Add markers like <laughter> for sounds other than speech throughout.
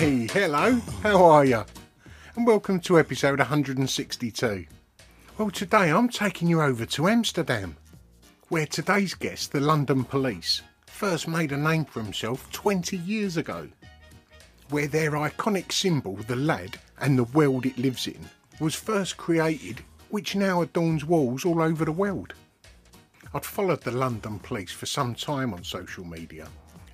Hey, hello, how are you? And welcome to episode 162. Well, today I'm taking you over to Amsterdam, where today's guest, the London Police, first made a name for himself 20 years ago. Where their iconic symbol, the lad, and the world it lives in, was first created, which now adorns walls all over the world. I'd followed the London police for some time on social media,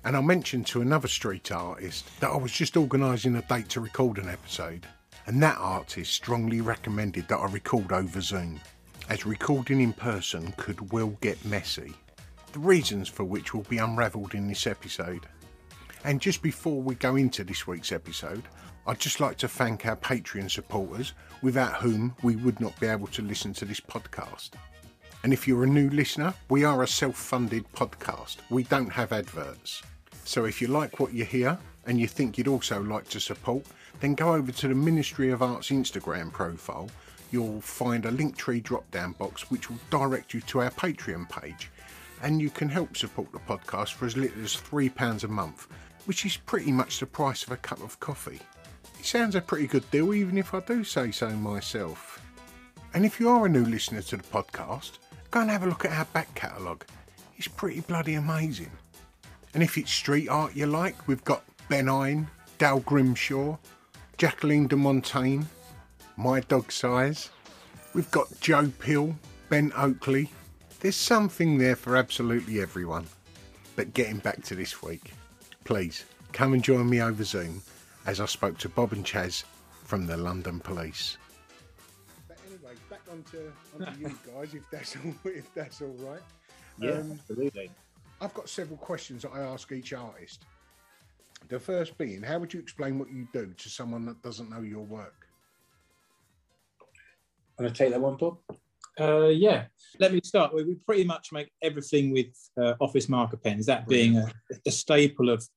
and I mentioned to another street artist that I was just organising a date to record an episode, and that artist strongly recommended that I record over Zoom, as recording in person could well get messy. The reasons for which will be unravelled in this episode. And just before we go into this week's episode, I'd just like to thank our Patreon supporters, without whom we would not be able to listen to this podcast. And if you're a new listener, we are a self funded podcast. We don't have adverts. So if you like what you hear and you think you'd also like to support, then go over to the Ministry of Arts Instagram profile. You'll find a Linktree drop down box which will direct you to our Patreon page. And you can help support the podcast for as little as £3 a month, which is pretty much the price of a cup of coffee. It sounds a pretty good deal, even if I do say so myself. And if you are a new listener to the podcast, go and have a look at our back catalogue. It's pretty bloody amazing. And if it's street art you like, we've got Ben Eine, Dale Grimshaw, Jacqueline de Montaigne, My Dog Sighs. We've got Joe Pill, Ben Oakley. There's something there for absolutely everyone. But getting back to this week, please come and join me over Zoom as I spoke to Bob and Chaz from the London Police. But anyway, back onto, onto you guys, if that's all, <laughs> if that's all right. Yeah, Um, absolutely. I've got several questions that I ask each artist. The first being, how would you explain what you do to someone that doesn't know your work? Want to take that one, Bob? Uh, yeah, let me start. We, we pretty much make everything with uh, office marker pens. That being a, a staple of.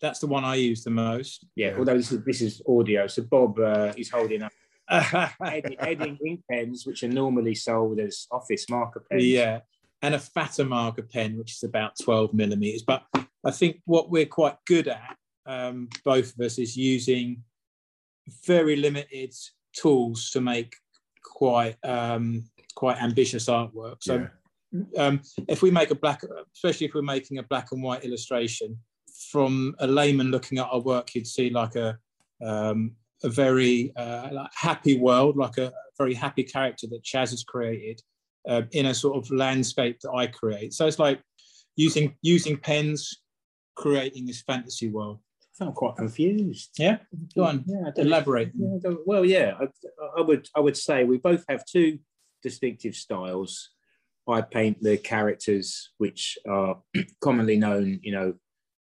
That's the one I use the most. Yeah, although this is this is audio, so Bob uh, is holding up Edding, Edding ink pens, which are normally sold as office marker pens. yeah, and a fatter marker pen, which is about twelve millimeters. But I think what we're quite good at, um, both of us, is using very limited tools to make quite um, quite ambitious artwork. So um, if we make a black, especially if we're making a black and white illustration, from a layman looking at our work, you'd see like a um, a very uh, happy world, like a very happy character that Chaz has created uh, in a sort of landscape that I create. So it's like using using pens, creating this fantasy world. I'm quite confused. Yeah, go on. Yeah, Elaborate. Yeah, well, yeah, I, I would I would say we both have two distinctive styles. I paint the characters which are <clears throat> commonly known, you know,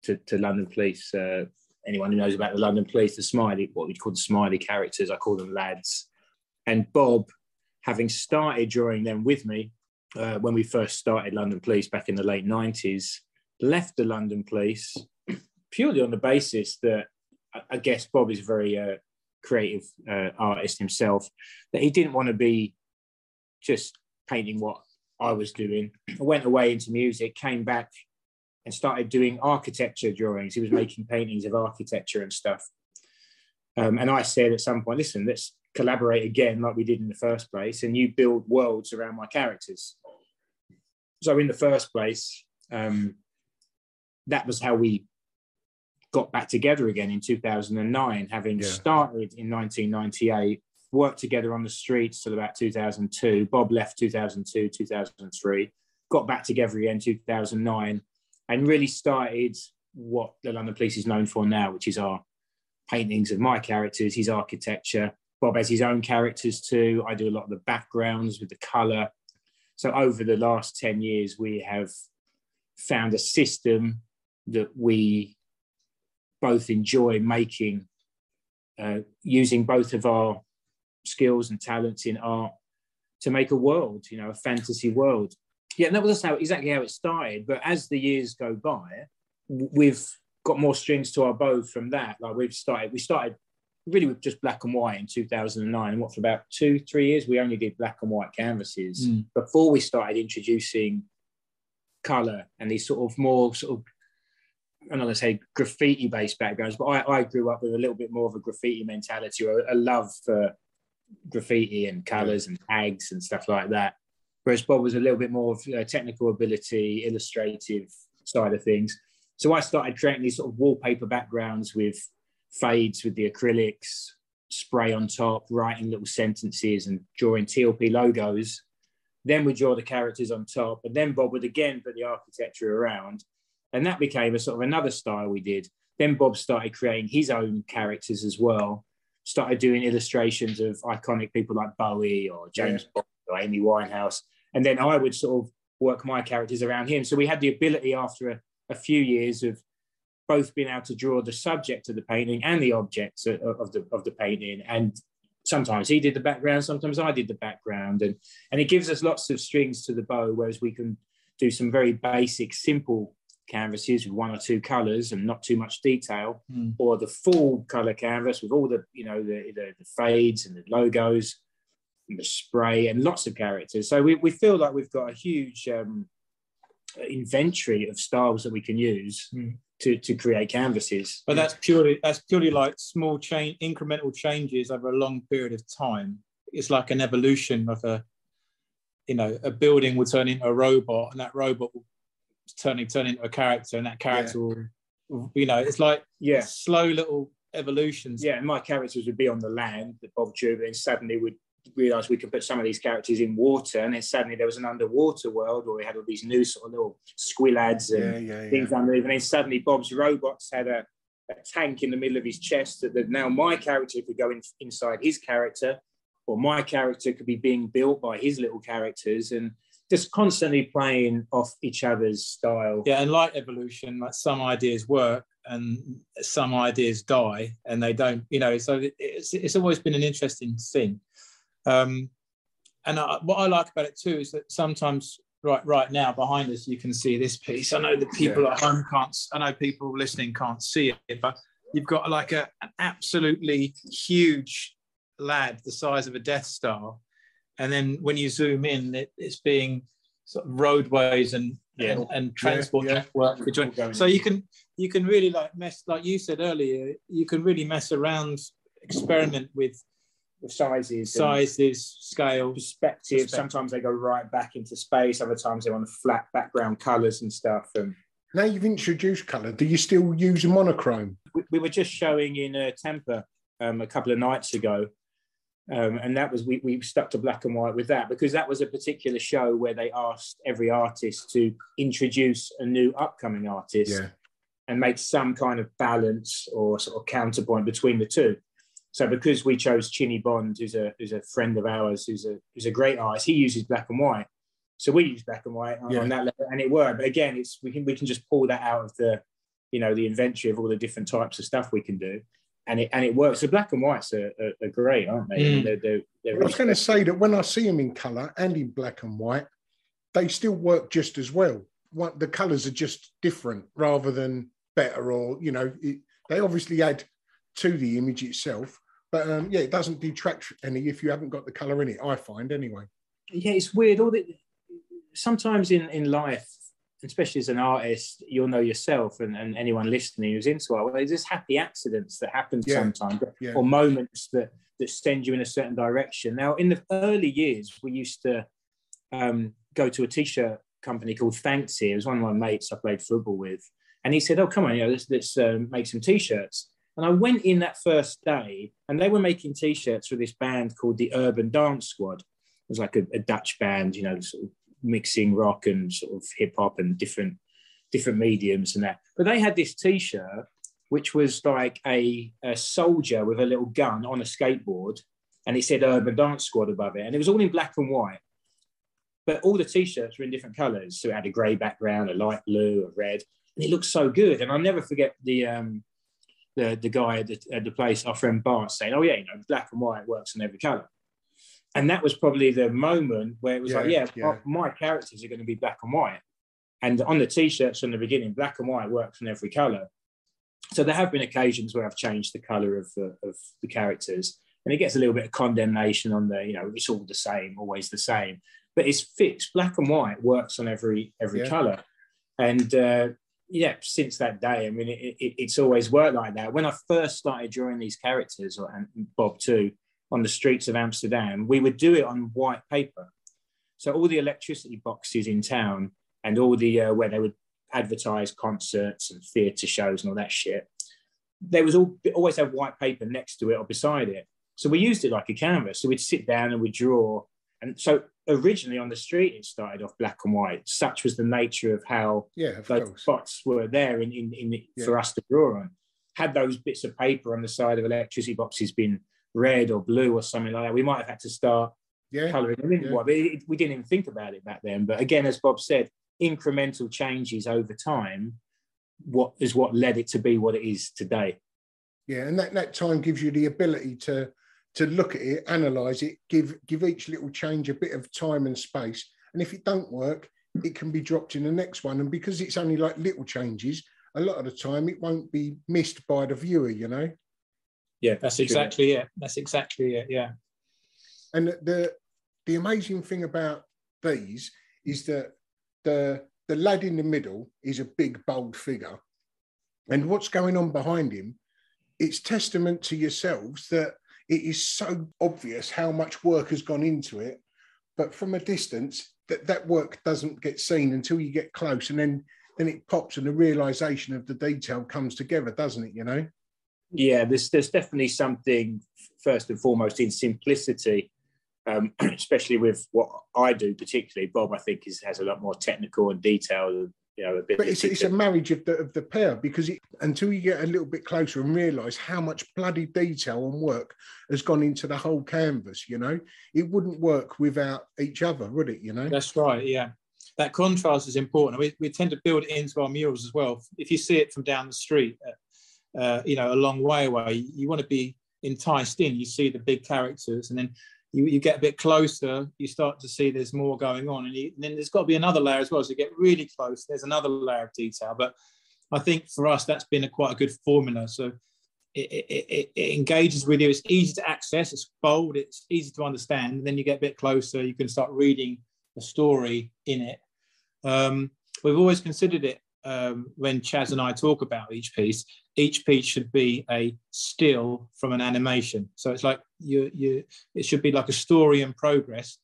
to, to London police. Uh, anyone who knows about the London police, the smiley, what we call the smiley characters, I call them lads. And Bob, having started drawing them with me uh, when we first started London Police back in the late 90s, left the London Police <clears throat> purely on the basis that I- guess Bob is a very uh, creative uh, artist himself, that he didn't want to be just painting what I was doing. I went away into music, came back and started doing architecture drawings. He was making paintings of architecture and stuff. Um, and I said at some point, listen, let's collaborate again like we did in the first place, and you build worlds around my characters. So in the first place, um, that was how we got back together again in 2009, having Yeah. started in 1998, worked together on the streets till about 2002. Bob left 2002, 2003, got back together again 2009, and really started what the London Police is known for now, which is our paintings of my characters, his architecture. Bob has his own characters too. I do a lot of the backgrounds with the colour. So over the last 10 years, we have found a system that we both enjoy making, uh, using both of our skills and talents in art to make a world, you know, a fantasy world. Yeah, and that was how exactly how it started. But as the years go by, we've got more strings to our bow from that. Like we've started, we started really with just black and white in 2009. And what for about two, three years, we only did black and white canvases Mm. before we started introducing color and these sort of more sort of I'm not going to say graffiti based backgrounds, but I, I grew up with a little bit more of a graffiti mentality or a love for graffiti and colors and tags and stuff like that. Whereas Bob was a little bit more of uh, technical ability, illustrative side of things. So I started creating these sort of wallpaper backgrounds with fades with the acrylics, spray on top, writing little sentences and drawing TLP logos. Then we draw the characters on top, and then Bob would again put the architecture around. And that became a sort of another style we did. Then Bob started creating his own characters as well, started doing illustrations of iconic people like Bowie or James Bond or Amy Winehouse. And then I would sort of work my characters around him. So we had the ability after a, a few years of both being able to draw the subject of the painting and the objects of, the of the painting. And sometimes he did the background, sometimes I did the background, and and it gives us lots of strings to the bow. Whereas we can do some very basic, simple canvases with one or two colours and not too much detail, Mm. or the full colour canvas with all the you know the, the, the fades and the logos and the spray and lots of characters. So we, we feel like we've got a huge um, inventory of styles that we can use Mm. To, to create canvases. But that's purely that's purely like small change, incremental changes over a long period of time. It's like an evolution of a, you know, a building will turn into a robot, and that robot will turn turn into a character, and that character will, you know, it's like yeah, slow little evolutions. yeah. And my characters would be on the land that Bob but then suddenly we'd realise we could put some of these characters in water, and then suddenly there was an underwater world where we had all these new sort of little squillads and Yeah, yeah, things yeah. unmoving. And then suddenly Bob's robots had a, a tank in the middle of his chest that, that now my character could go in, inside his character, or my character could be being built by his little characters, and just constantly playing off each other's style. yeah and like evolution like some ideas work and some ideas die and they don't you know so it's, it's always been an interesting thing um and I, what i like about it too is that sometimes right right now behind us you can see this piece i know the people at home can't I know people listening can't see it but you've got like a, an absolutely huge lad the size of a death star and then when you zoom in it, it's being sort of roadways and Yeah. and, and transport yeah. network between. So you can you can really like mess like you said earlier. You can really mess around, experiment with with sizes, sizes, scale, perspective. Perspective. Sometimes they go right back into space. Other times they're on flat background colours and stuff. And Now you've introduced colour. Do you still use a monochrome? we, we were just showing in uh, Temper um, a couple of nights ago, Um, and that was we, we stuck to black and white with that because that was a particular show where they asked every artist to introduce a new upcoming artist Yeah. and make some kind of balance or sort of counterpoint between the two. So because we chose Chinny Bond, who's a who's a friend of ours, who's a who's a great artist, he uses black and white. So we use black and white on, Yeah. on that level, and it worked. But again, it's we can we can just pull that out of the, you know, the inventory of all the different types of stuff we can do, and it and it works. So black and whites are, are, are great, aren't they? Mm. They're, they're, they're I was going to say that when I see them in colour and in black and white, they still work just as well. What the colours are just different rather than better, or you know, it, they obviously add to the image itself. But um, yeah, it doesn't detract any if you haven't got the colour in it. I find anyway. yeah, it's weird. All the sometimes in in life, especially as an artist, you'll know yourself and, and anyone listening who's into art. Well, there's just happy accidents that happen Yeah. sometimes, Yeah. or moments that that send you in a certain direction. Now, in the early years, we used to um, go to a t-shirt company called. Here, it was one of my mates I played football with, and he said, "Oh, come on, you know, let's let's um, make some t-shirts." And I went in that first day, and they were making t-shirts for this band called the Urban Dance Squad. It was like a, a Dutch band, you know, sort of mixing rock and sort of hip hop and different different mediums and that. But they had this T-shirt which was like a, a soldier with a little gun on a skateboard, and it said Urban Dance Squad above it, and it was all in black and white. But all the T-shirts were in different colours, so it had a grey background, a light blue, a red, and it looked so good. And I'll never forget the um, the the guy at the, at the place, our friend Bart, saying, "Oh yeah, you know, black and white works in every colour." And that was probably the moment where it was like, Yeah, yeah, yeah. my characters are going to be black and white. And on the t-shirts from the beginning, black and white works in every color. So there have been occasions where I've changed the color of the, of the characters, and it gets a little bit of condemnation on the, you know, it's all the same, always the same. But it's fixed. Black and white works on every every Yeah. color, and uh, yeah, since that day, I mean, it, it, it's always worked like that. When I first started drawing these characters, and Bob too, on the streets of Amsterdam, we would do it on white paper. So all the electricity boxes in town and all the uh, where they would advertise concerts and theatre shows and all that shit, there was all always have white paper next to it or beside it. So we used it like a canvas. So we'd sit down and we'd draw. And so originally on the street, it started off black and white. Such was the nature of how Yeah, of those course. spots were there in, in, in Yeah. for us to draw on. Had those bits of paper on the side of electricity boxes been red or blue or something like that, we might have had to start Yeah, colouring them in yeah. But it, we didn't even think about it back then. But again, as Bob said, incremental changes over time, what is what led it to be what it is today. Yeah, and that, that time gives you the ability to to look at it, analyze it, give give each little change a bit of time and space. And if it don't work, it can be dropped in the next one. And because it's only like little changes, a lot of the time it won't be missed by the viewer, you know. Yeah, That's exactly it. That's exactly it. Yeah. And the the amazing thing about these is that the the lad in the middle is a big bold figure, and what's going on behind him, it's testament to yourselves that it is so obvious how much work has gone into it, but from a distance, that that work doesn't get seen until you get close, and then then it pops, and the realization of the detail comes together, doesn't it? You know. yeah, there's there's definitely something first and foremost in simplicity, um, <clears throat> especially with what I do particularly. Bob, I think, is has a lot more technical and detailed. You know, ability. But it's, it's a marriage of the of the pair because it, until you get a little bit closer and realise how much bloody detail and work has gone into the whole canvas, you know, it wouldn't work without each other, would it? You know. That's right. Yeah, that contrast is important. We, we tend to build it into our murals as well. If you see it from down the street, uh, uh, you know, a long way away, you want to be enticed in. You see the big characters, and then you, you get a bit closer. You start to see there's more going on, and, you, and then there's got to be another layer as well. So you get really close. There's another layer of detail. But I think for us, that's been a quite a good formula. So. It, it, it, it engages with you. It's easy to access. It's bold. It's easy to understand. And then you get a bit closer. You can start reading the story in it. Um, we've always considered it um, when Chaz and I talk about each piece. Each piece should be a still from an animation. So it's like you, you, it should be like a story in progress,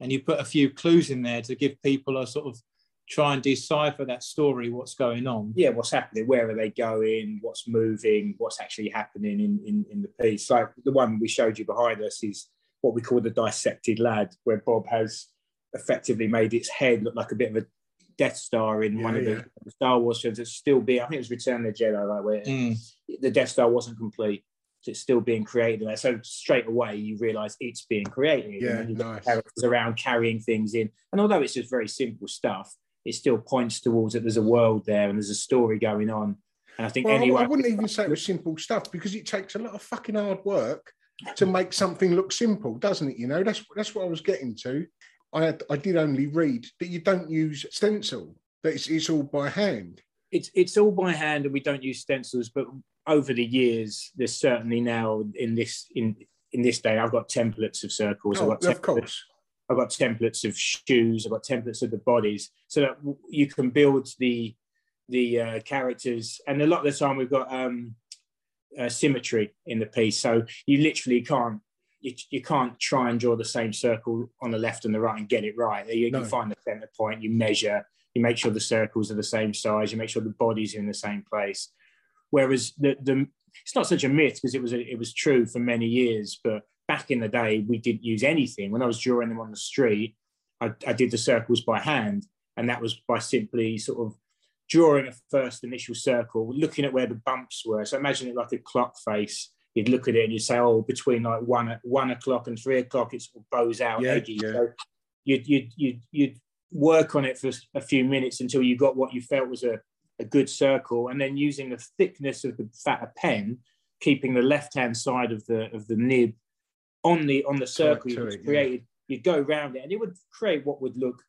and you put a few clues in there to give people a sort of try and decipher that story, what's going on. yeah, what's happening? Where are they going? What's moving? What's actually happening in, in, in the piece? Like the one we showed you behind us is what we call the dissected lad, where Bob has effectively made its head look like a bit of a Death Star in Yeah, one of the, yeah. the Star Wars films. It's still being, I think it was Return of the Jedi, right, where Mm. the Death Star wasn't complete. So it's still being created there. So straight away you realise it's being created. Yeah, and you've nice. characters around carrying things in. And although it's just very simple stuff, it still points towards that there's a world there and there's a story going on. And I think Well, anyone I wouldn't even <laughs> say it was simple stuff because it takes a lot of fucking hard work to make something look simple, doesn't it? You know, that's that's what I was getting to. I had, I did only read that you don't use stencil; that it's, it's all by hand. it's it's all by hand and we don't use stencils but over the years there's certainly now in this in in this day i've got templates of circles Oh, i've got of course. i've got templates of shoes i've got templates of the bodies so that you can build the the uh, characters and a lot of the time we've got um uh, symmetry in the piece so you literally can't you, you can't try and draw the same circle on the left and the right and get it right you, No. you find the center point you measure you make sure the circles are the same size, you make sure the body's in the same place. Whereas the, the it's not such a myth because it was a, it was true for many years, but back in the day we didn't use anything. When I was drawing them on the street, I, I did the circles by hand, and that was by simply sort of drawing a first initial circle, looking at where the bumps were. So imagine it like a clock face. You'd look at it and you'd say, "Oh, between like one one o'clock and three o'clock, it sort of bows out Yeah, edgy." yeah. So you'd you'd you'd you'd work on it for a few minutes until you got what you felt was a, a good circle, and then using the thickness of the fatter pen, keeping the left hand side of the of the nib on the on the circle you it, yeah. created. You'd go around it, and it would create what would look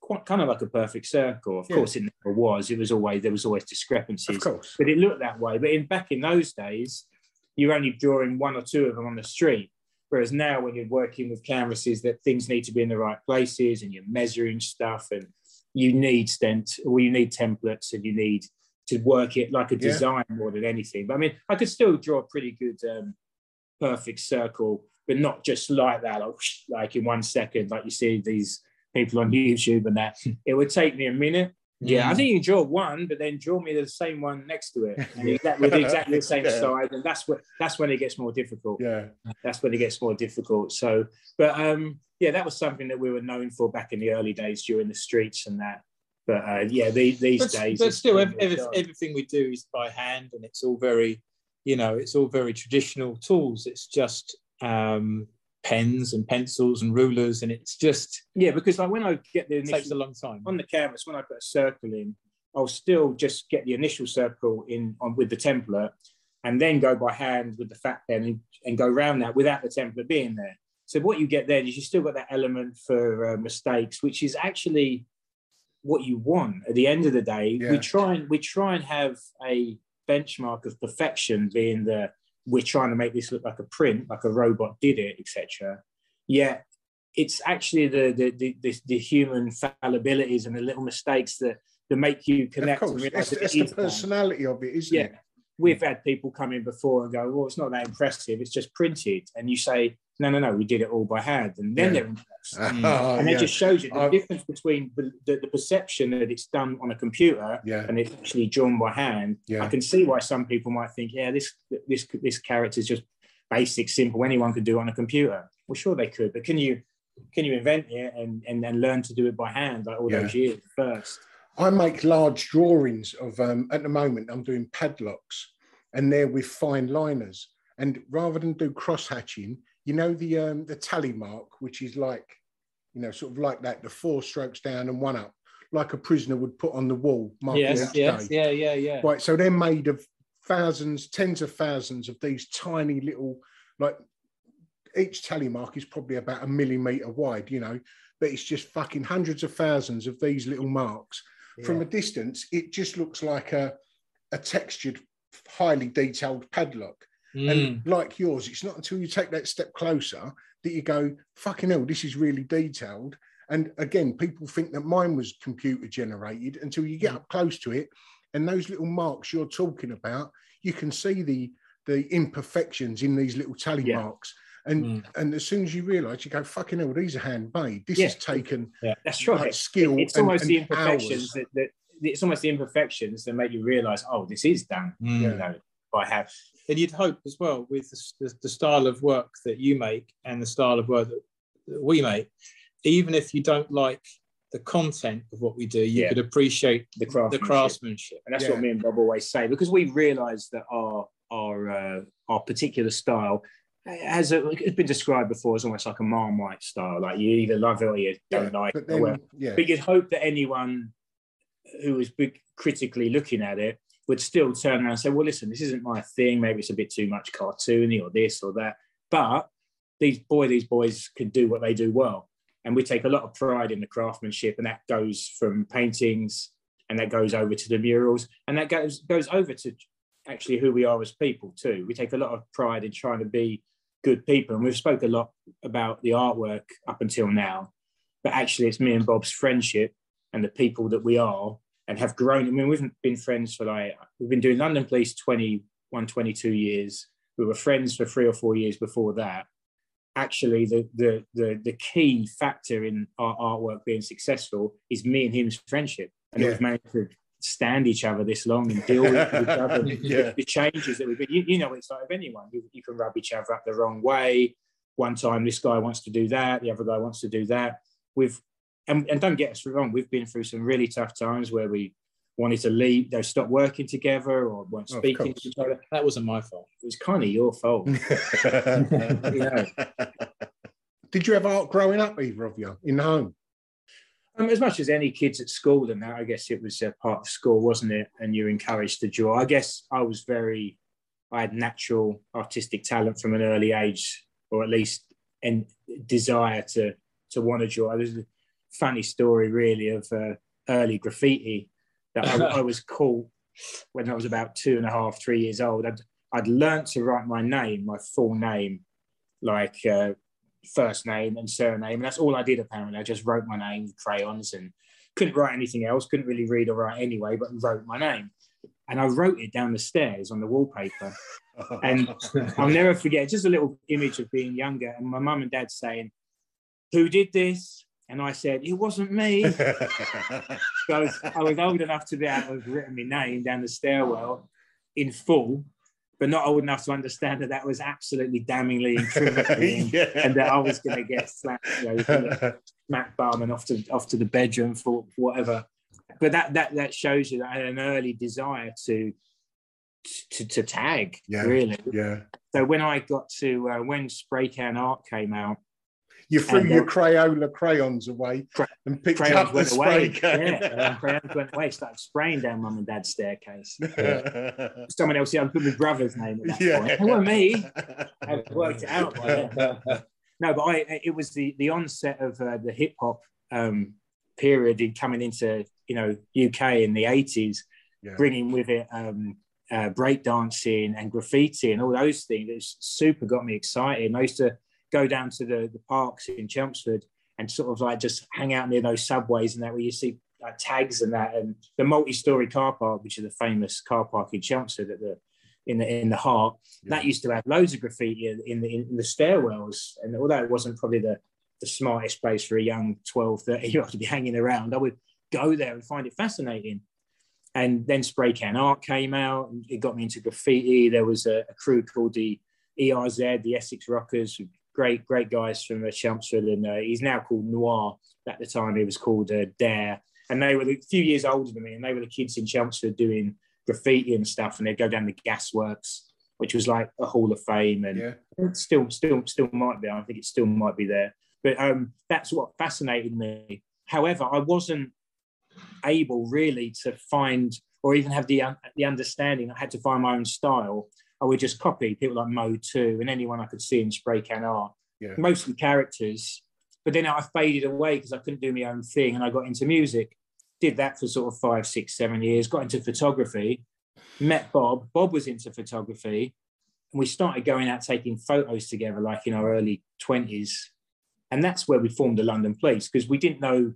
quite kind of like a perfect circle. Of Yeah. course, it never was. It was always there was always discrepancies Of course. but it looked that way. But in back in those days, you're only drawing one or two of them on the street. Whereas now, when you're working with canvases, that things need to be in the right places, and you're measuring stuff, and you need stent, or you need templates, and you need to work it like a Yeah. design more than anything. But I mean, I could still draw a pretty good, um, perfect circle, but not just like that, like, like in one second, like you see these people on YouTube and that. It would take me a minute. Yeah, I Mm. think you can draw one, but then draw me the same one next to it, exactly with exactly the same <laughs> Yeah. size, and that's what that's when it gets more difficult. Yeah. That's when it gets more difficult. So, but um, yeah, that was something that we were known for back in the early days during the streets and that. But uh, yeah, these, these but, days, but still, been every, everything we do is by hand, and it's all very, you know, it's all very traditional tools. It's just um, pens and pencils and rulers, and it's just yeah, because like when I get the it takes a long time. on the canvas, when I put a circle in, I'll still just get the initial circle in on with the template, and then go by hand with the fat pen and, and go around that without the template being there. So what you get then is you still got that element for uh, mistakes, which is actually what you want at the end of the day. Yeah. We try and we try and have a benchmark of perfection, being the we're trying to make this look like a print, like a robot did it, etc. Yet it's actually the the, the the the human fallibilities and the little mistakes that that make you connect and course. realize It's, it's it the done. personality of it, isn't Yeah. it? We've had people come in before and go, well, it's not that impressive. It's just printed. And you say, no, no, no, we did it all by hand. And then Yeah. they're impressed. <laughs> Oh, and it yeah. just shows you the I've- difference between the, the, the perception that it's done on a computer Yeah. and it's actually drawn by hand. Yeah. I can see why some people might think, yeah, this this this character is just basic, simple. Anyone could do it on a computer. Well, sure they could, but can you can you invent it and and, and learn to do it by hand like all Yeah. those years first? I make large drawings of, um, at the moment, I'm doing padlocks and they're with fine liners. And rather than do cross hatching, you know, the, um, the tally mark, which is like, you know, sort of like that, the four strokes down and one up, like a prisoner would put on the wall. marking yes, yes, day. yeah, yeah, yeah. Right. So they're made of thousands, tens of thousands of these tiny little, like each tally mark is probably about a millimeter wide, you know, but it's just fucking hundreds of thousands of these little marks. From a distance, it just looks like a, a textured, highly detailed padlock. Mm. And like yours, it's not until you take that step closer that you go, fucking hell, this is really detailed. And again, people think that mine was computer generated until you get up close to it. And those little marks you're talking about, you can see the the imperfections in these little tally Yeah. marks. And Mm. and as soon as you realise, you go, fucking hell, these are handmade. This Yeah. is taken That's right. like skill. it's and- almost and the imperfections hours. that, that it's almost the imperfections that make you realize, oh, this is done. Mm. You know, by how. And you'd hope as well with the, the, the style of work that you make and the style of work that, that we make, even if you don't like the content of what we do, you Yeah. could appreciate The the craftsmanship. craftsmanship. And that's Yeah. what me and Bob always say because we realise that our our uh, our particular style has a, it's been described before as almost like a marmite style. Like you either love it or you don't like but it. then, yeah, but you'd hope that anyone who was big, critically looking at it would still turn around and say, "Well, listen, this isn't my thing. Maybe it's a bit too much cartoony or this or that." But these boy, these boys can do what they do well, and we take a lot of pride in the craftsmanship, and that goes from paintings, and that goes over to the murals, and that goes goes over to actually who we are as people too. We take a lot of pride in trying to be good people, and we've spoke a lot about the artwork up until now, but actually it's me and Bob's friendship and the people that we are and have grown. I mean, we've been friends for like, we've been doing London Police 21, 22 years. We were friends for three or four years before that. Actually, the, the, the, the key factor in our artwork being successful is me and him's friendship. And Yeah. we've managed to stand each other this long and deal with each <laughs> other. Yeah. The changes that we've been, you, you know, it's like with anyone. You, you can rub each other up the wrong way. One time, this guy wants to do that, the other guy wants to do that. We've and, and don't get us wrong, we've been through some really tough times where we wanted to leave, they stop working together or weren't speaking course. to each other. That wasn't my fault. It was kind of your fault. <laughs> Yeah. Did you have art growing up, either of you, in the home? Um, as much as any kids at school and that, I guess it was a part of school, wasn't it? And you're encouraged to draw. I guess I was very, I had natural artistic talent from an early age, or at least and desire to to want to draw. There's a funny story, really, of uh, early graffiti that I, I <laughs> was caught when I was about two and a half, three years old. I'd I'd learnt to write my name, my full name, like uh, first name and surname. And that's all I did apparently. I just wrote my name with crayons and couldn't write anything else, couldn't really read or write anyway, but wrote my name. And I wrote it down the stairs on the wallpaper. <laughs> And I'll never forget just a little image of being younger and my mum and dad saying, Who did this? And I said, It wasn't me. <laughs> So I was, I was old enough to be able to have written my name down the stairwell in full, but not old enough to understand that that was absolutely damningly incriminating <laughs> Yeah. and that I was going to get slapped, you know, <laughs> smack bum and off to off to the bedroom for whatever. But that that that shows you that I had an early desire to to, to tag Yeah. really. yeah. So when I got to uh, when Spray Can Art came out, You threw And, your uh, Crayola crayons away and picked crayons up the spray away. can. Yeah, crayons went away. Started spraying down mum and dad's staircase. <laughs> Someone else, yeah, I put my brother's name at that Yeah. point. It wasn't me. I <laughs> worked it out by. No, but I it was the the onset of uh, the hip hop um, period in coming into you know UK in the eighties, Yeah. bringing with it um, uh, breakdancing and graffiti and all those things. It's super got me excited. And I used to go down to the, the parks in Chelmsford and sort of like just hang out near those subways and that where you see like tags and that and the multi-story car park, which is a famous car park in Chelmsford at the in the in the heart. That used to have loads of graffiti in, in the in the stairwells. And although it wasn't probably the the smartest place for a young 12, 30 year old to be hanging around, I would go there and find it fascinating. And then Spray Can Art came out and it got me into graffiti. There was a, a crew called the ERZ, the Essex Rockers, great, great guys from uh, Chelmsford. And uh, he's now called Noir. At the time, he was called uh, Dare. And they were a few years older than me. And they were the kids in Chelmsford doing graffiti and stuff. And they'd go down the gasworks, which was like a hall of fame. And Yeah. it still, still, still might be. I think it still might be there. But um, that's what fascinated me. However, I wasn't able really to find or even have the, un- the understanding. I had to find my own style. I would just copy people like Mode 2 and anyone I could see in spray can art, Yeah. mostly characters. But then I faded away because I couldn't do my own thing and I got into music. Did that for sort of five, six, seven years, got into photography, met Bob. Bob was into photography. And we started going out taking photos together, like in our early 20s. And that's where we formed the London Police because we didn't know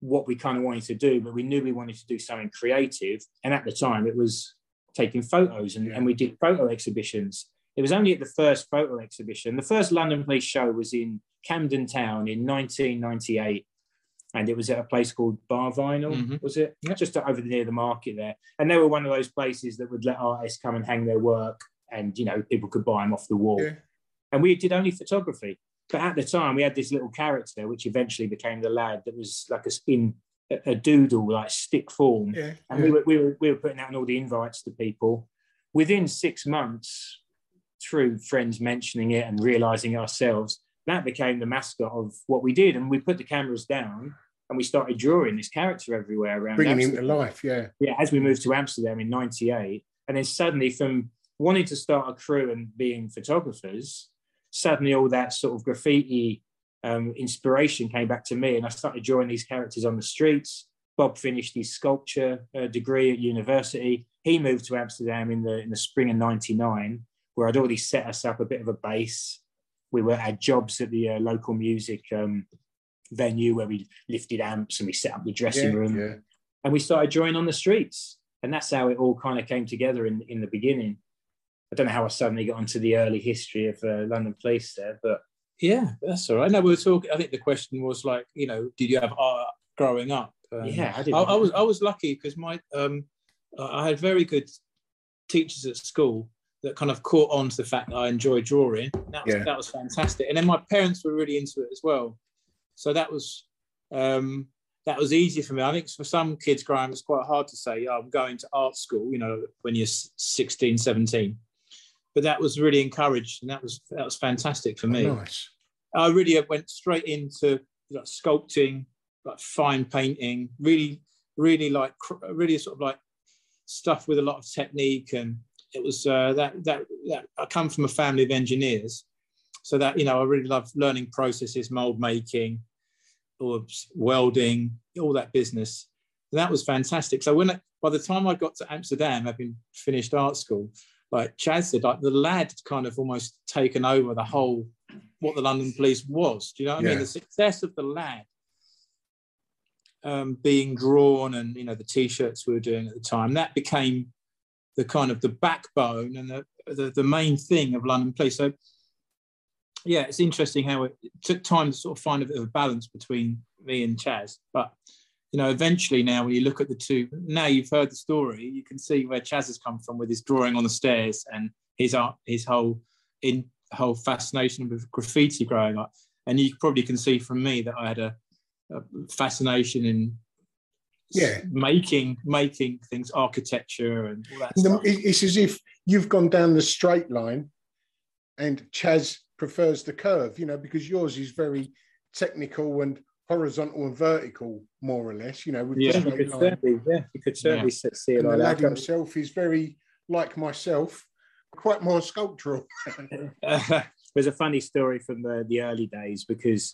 what we kind of wanted to do, but we knew we wanted to do something creative. And at the time, it was taking photos, and, Yeah. and we did photo exhibitions. It was only at the first photo exhibition. The first London Police show was in Camden Town in 1998. and it was at a place called Bar Vinyl, Mhm. was it? Yep. Just over near the market there. And they were one of those places that would let artists come and hang their work, and you know people could buy them off the wall. Yeah. And we did only photography, but at the time we had this little character, which eventually became the lad that was like a in a, a doodle, like stick form. Yeah. And we were, we were we were putting out all the invites to people. Within six months, through friends mentioning it and realizing ourselves, that became the mascot of what we did. And we put the cameras down and we started drawing this character everywhere around. Bringing him to life. Yeah. Yeah, as we moved to Amsterdam in '98, and then suddenly from wanting to start a crew and being photographers, suddenly all that sort of graffiti um, inspiration came back to me, and I started drawing these characters on the streets. Bob finished his sculpture uh, degree at university. He moved to Amsterdam in the in the spring of '99, where I'd already set us up a bit of a base. We were had jobs at the uh, local music um, venue where we lifted amps and we set up the dressing Yeah. room yeah. and we started drawing on the streets and that's how it all kind of came together in, in the beginning i don't know how i suddenly got onto the early history of uh, london police there but Yeah, that's all right. No, we were talking. I think the question was like, you know, did you have art growing up? Um, yeah i, I, did I was I was lucky because my um, I had very good teachers at school that kind of caught on to the fact that I enjoy drawing. That was, Yeah. that was fantastic. And then my parents were really into it as well. So that was um, that was easy for me. I think for some kids growing up, it's quite hard to say, oh, I'm going to art school, you know, when you're 16, 17. But that was really encouraged and that was that was fantastic for me. Nice. I really went straight into like sculpting, like fine painting, really, really like really sort of like stuff with a lot of technique. And it was uh, that, that that I come from a family of engineers, so that you know I really love learning processes, mold making, or welding, all that business. And that was fantastic. So when I, by the time I got to Amsterdam, having finished art school, like Chaz said, like the lad kind of almost taken over the whole what the London Police was. Do you know what I mean? The success of the lad um, being drawn, and you know the t-shirts we were doing at the time, that became the kind of the backbone and the the, the main thing of London Police. So yeah, it's interesting how it, it took time to sort of find a bit of a balance between me and Chaz, but you know, eventually now when you look at the two, now you've heard the story, you can see where Chaz has come from with his drawing on the stairs and his art, his whole in whole fascination with graffiti growing up. And you probably can see from me that I had a, a fascination in Yeah. making making things, architecture and all that The-. It's as if you've gone down the straight line and Chaz prefers the curve, you know, because yours is very technical and horizontal and vertical, more or less, you know, with Yeah, the you could line. certainly, yeah, you could certainly see it And the lad that. himself is very, like myself, quite more sculptural. <laughs> <laughs> There's a funny story from the, the early days because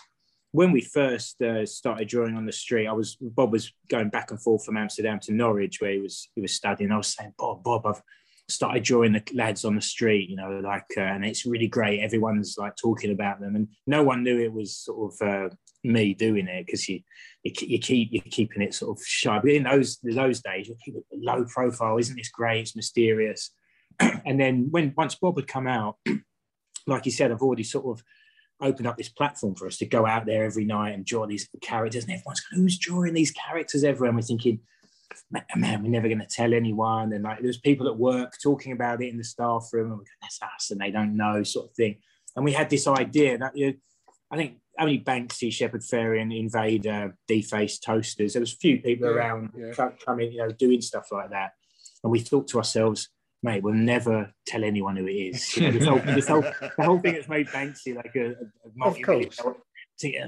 when we first uh, started drawing on the street, I was Bob was going back and forth from Amsterdam to Norwich where he was he was studying. I was saying, Bob, Bob, I've started drawing the lads on the street, you know, like, uh, and it's really great. Everyone's like talking about them, and no one knew it was sort of uh, me doing it because you, you you keep you're keeping it sort of shy. But in those those days, you keep it low profile. Isn't this great? It's mysterious. <clears throat> and then when once Bob had come out, <clears throat> like you said, I've already sort of opened up this platform for us to go out there every night and draw these characters. And everyone's going, who's drawing these characters? And we're thinking, man, we're never going to tell anyone. And like, there's people at work talking about it in the staff room, and we go, that's us, and they don't know, sort of thing. And we had this idea that you, I think only Banksy, Shepard and Invader, Defaced Toasters. There was a few people Yeah, around yeah. coming, you know, doing stuff like that. And we thought to ourselves, mate, we'll never tell anyone who it is. You know, this whole, <laughs> this whole, the whole thing that's made Banksy like a, a course.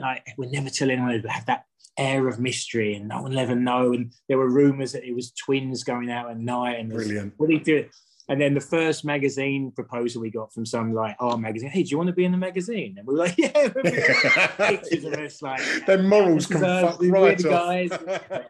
like we'll never tell anyone. We'll have that air of mystery, and no one will ever know. And there were rumours that it was twins going out at night, and Brilliant. What do you do? And then the first magazine proposal we got from some like art magazine, hey, do you want to be in the magazine? And we were like, <laughs> yeah, in." <laughs> pictures of us like <laughs> Their morals this can is us, fuck right off. guys.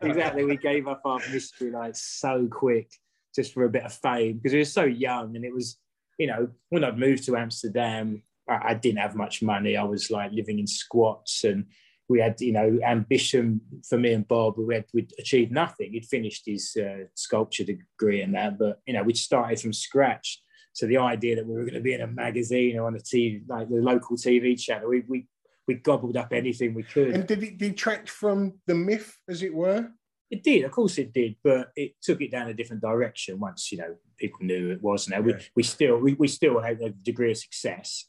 exactly. We gave up our mystery like so quick just for a bit of fame because we were so young and it was, you know, when I'd moved to Amsterdam, I, I didn't have much money. I was like living in squats and we had, you know, ambition for me and Bob. We had we'd achieved nothing. He'd finished his uh, sculpture degree and that, but you know, we'd started from scratch. So the idea that we were going to be in a magazine or on a TV, like the local TV channel, we, we we gobbled up anything we could. And did it detract from the myth, as it were? It did, of course, it did, but it took it down a different direction once you know people knew it was. Now we, we still we, we still had a degree of success.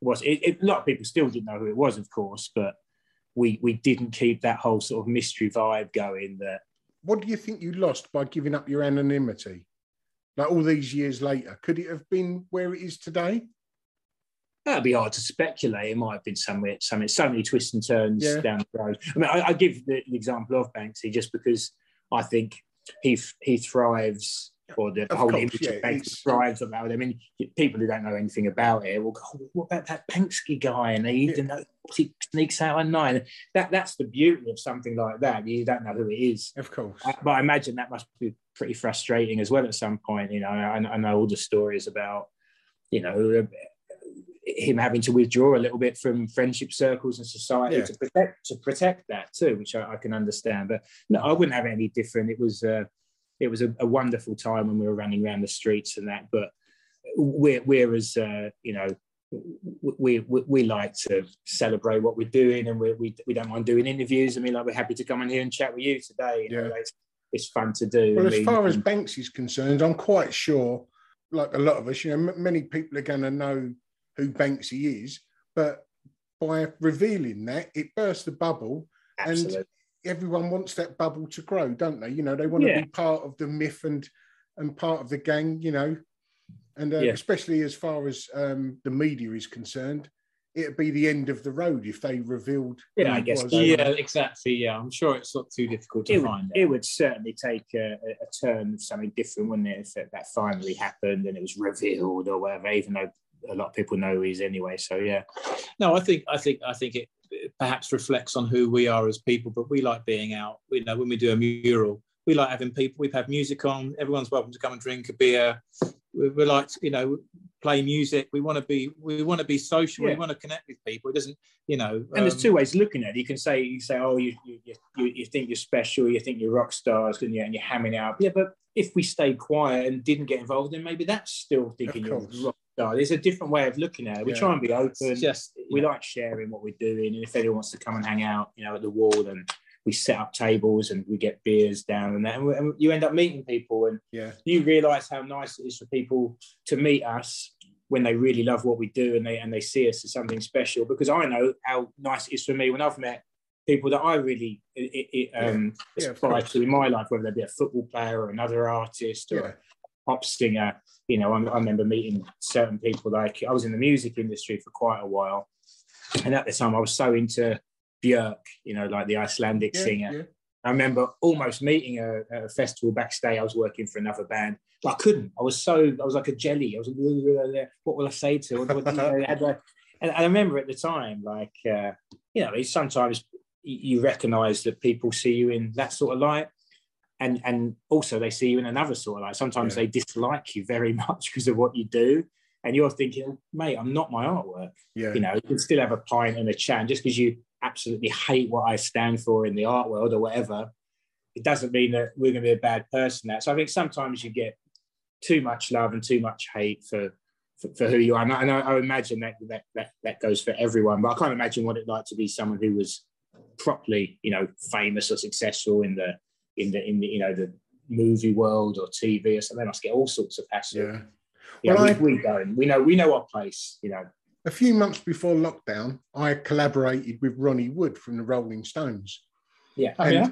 It was it, it, a lot of people still didn't know who it was, of course, but we we didn't keep that whole sort of mystery vibe going. That What do you think you lost by giving up your anonymity? Like all these years later, could it have been where it is today? that'd be hard to speculate. It might have been somewhere, something, so many twists and turns Yeah. down the road. I mean, I, I give the, the example of Banksy just because I think he he thrives, or the Of whole course, image yeah, of Banksy it's- thrives about it. I mean, people who don't know anything about it will go, "Oh, "What about that Banksy guy?" And he, Yeah. know, he sneaks out at night. That that's the beauty of something like that. You don't know who it is. Of course. Uh, but I imagine that must be pretty frustrating as well at some point. You know, I, I know all the stories about, you know, uh, him having to withdraw a little bit from friendship circles and society Yeah. to protect to protect that too, which I, I can understand. But no, I wouldn't have any different. It was uh, it was a, a wonderful time when we were running around the streets and that. But we're we're as uh, you know. We, we we like to celebrate what we're doing, and we, we we don't mind doing interviews. I mean, like we're happy to come in here and chat with you today. You know, Yeah. it's, it's fun to do. Well, I as far as Banksy's concerned, I'm quite sure, like a lot of us, you know, m- many people are going to know who Banksy is, but by revealing that, it bursts the bubble, absolutely. and everyone wants that bubble to grow, don't they? You know, they want to Yeah. be part of the myth and and part of the gang, you know, and uh, Yeah. especially as far as um, the media is concerned, it'd be the end of the road if they revealed. Yeah, I guess was. so. Yeah, exactly. Yeah, I'm sure it's not too difficult to it would, find it would certainly take a, a- a turn of something different, wouldn't it? If that, that finally happened and it was revealed or whatever, even though a lot of people know who he is anyway. So yeah, No, I think I think I think it perhaps reflects on who we are as people. But we like being out. You know when we do a mural, we like having people. We've had music on. Everyone's welcome to come and drink a beer. We, we like to, you know play music. We want to be we want to be social. Yeah. We want to connect with people. It doesn't you know. and there's um, two ways of looking at it. You can say you say, oh, you you, you, you think you're special, you think you're rock stars, and you're, and you're hamming it up. Yeah, but if we stayed quiet and didn't get involved, then maybe that's still thinking Of you're rock star. There's a different way of looking at it. We Yeah. try and be open. Just we like sharing what we're doing, and if anyone wants to come and hang out, you know, at the wall, then we set up tables and we get beers down and that, and, we, and you end up meeting people, and Yeah, you realise how nice it is for people to meet us when they really love what we do and they and they see us as something special. Because I know how nice it is for me when I've met people that I really it, it, um, Yeah, aspire to in my life, whether they be a football player or another artist or pop singer. You know, I, I remember meeting certain people. Like I was in the music industry for quite a while, and at the time I was so into Björk. You know, like the Icelandic yeah, singer. yeah. I remember almost meeting a, a festival backstage. I was working for another band, but I couldn't. I was so I was like a jelly. I was like, what will I say to? What, what, you know, I <laughs> and I remember at the time, like uh, you know, sometimes you recognise that people see you in that sort of light, and and also they see you in another sort of light. Sometimes Yeah. they dislike you very <laughs> much because of what you do, and you're thinking, mate, I'm not my artwork yeah. you know, you can still have a pint and a chat. And just because you absolutely hate what I stand for in the art world or whatever, it doesn't mean that we're going to be a bad person. That so I think sometimes you get too much love and too much hate for for, for who you are. And I, and I, I imagine that, that that that goes for everyone. But I can't imagine what it like to be someone who was properly, you know, famous or successful in the in the in the you know the movie world or TV or something. They must get all sorts of hassle. yeah. You know, Well, I- we, we don't. We know we know our place. You know. A few months before lockdown, I collaborated with Ronnie Wood from the Rolling Stones. Yeah. Oh, and, yeah?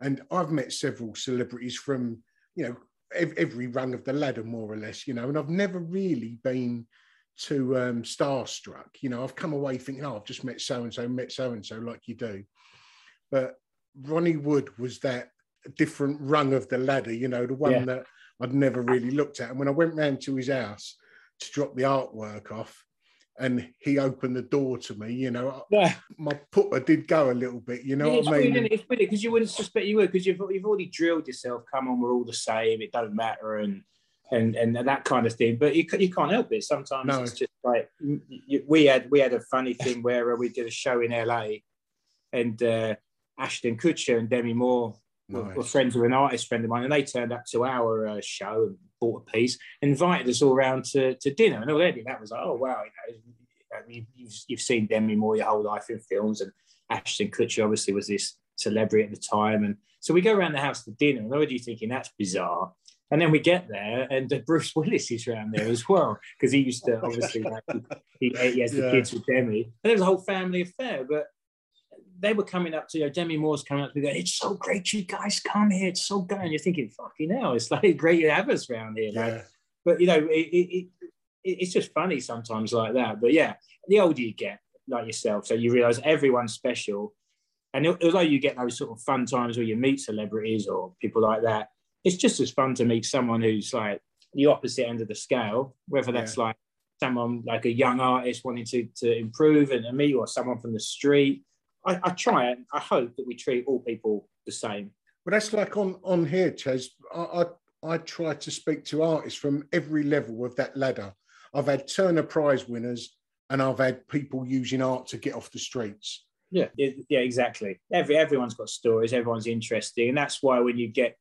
and I've met several celebrities from, you know, ev- every rung of the ladder, more or less, you know, and I've never really been too um, starstruck. You know, I've come away thinking, oh, I've just met so and so, met so and so, like you do. But Ronnie Wood was that different rung of the ladder, you know, the one Yeah. that I'd never really looked at. And when I went round to his house to drop the artwork off, and he opened the door to me, you know, Yeah. my pupper did go a little bit, you know Yeah, what I mean? weird. It's weird because you wouldn't suspect you would because you've you've already drilled yourself. Come on, we're all the same. It doesn't matter, and and and that kind of thing. But you you can't help it. Sometimes No. it's just like we had we had a funny thing where we did a show in LA, and uh, Ashton Kutcher and Demi Moore were Nice. friends with an artist friend of mine, and they turned up to our uh, show and bought a piece, invited us all round to, to dinner, and already that was like, oh wow, you know, mean, you've, you've seen Demi Moore your whole life in films, and Ashton Kutcher obviously was this celebrity at the time. And so we go around the house to dinner, and already thinking that's bizarre. And then we get there, and uh, Bruce Willis is around there as well because he used to obviously like, he, he has the Yeah. kids with Demi, and it was a whole family affair. But they were coming up to you know, Demi Moore's coming up to me going, "It's so great you guys come here. It's so good." And you're thinking, "Fucking hell, it's like <laughs> great to have us around here." Like, but you know, it, it, it, it's just funny sometimes like that. But yeah, the older you get, like yourself, so you realise everyone's special. And al- although you get those sort of fun times where you meet celebrities or people like that, it's just as fun to meet someone who's like the opposite end of the scale, whether that's like someone like a young artist wanting to, to improve and, and me or someone from the street. I, I try and I hope that we treat all people the same. Well, that's like on on here, Chaz. I, I I try to speak to artists from every level of that ladder. I've had Turner Prize winners, and I've had people using art to get off the streets. Yeah, yeah, yeah, exactly. Every everyone's got stories. Everyone's interesting, and that's why when you get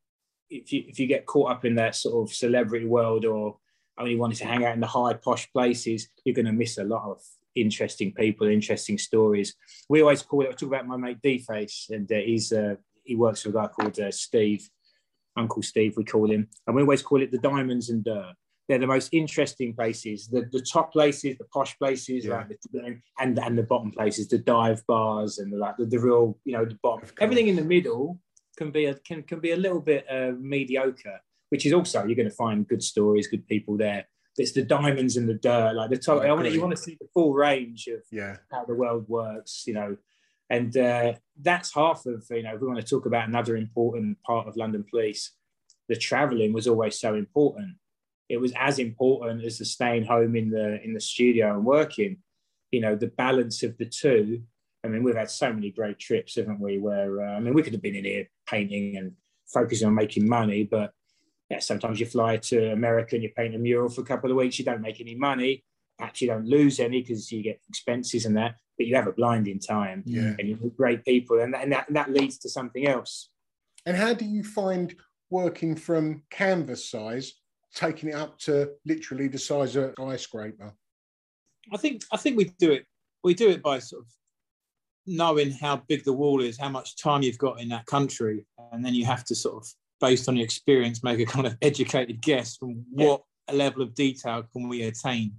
if you if you get caught up in that sort of celebrity world or only wanting to hang out in the high posh places, you're going to miss a lot of interesting people, interesting stories. We always call it. I talk about my mate D Face, and uh, he's uh, he works with a guy called uh, Steve, Uncle Steve, we call him, and we always call it the diamonds and dirt. They're the most interesting places, the, the top places, the posh places, Yeah. like the, and and the bottom places, the dive bars and the, like the, the real, you know, the bottom. Everything in the middle can be a can can be a little bit uh, mediocre, which is also you're going to find good stories, good people there. It's the diamonds and the dirt, like the top. I want agree. you want to see the full range of Yeah, how the world works, you know. And uh, that's half of, you know, if we want to talk about another important part of London Police, the traveling was always so important. It was as important as the staying home in the in the studio and working. You know, the balance of the two. I mean, we've had so many great trips, haven't we? Where uh, I mean, we could have been in here painting and focusing on making money, but yeah, sometimes you fly to America and you paint a mural for a couple of weeks, you don't make any money perhaps you don't lose any because you get expenses and that, but you have a blinding time yeah. and you meet great people, and that, and that, and that leads to something else. And how do you find working from canvas size, taking it up to literally the size of a skyscraper? I think I think we do it. We do it by sort of knowing how big the wall is, how much time you've got in that country, and then you have to sort of, based on your experience, make a kind of educated guess from what level of detail can we attain.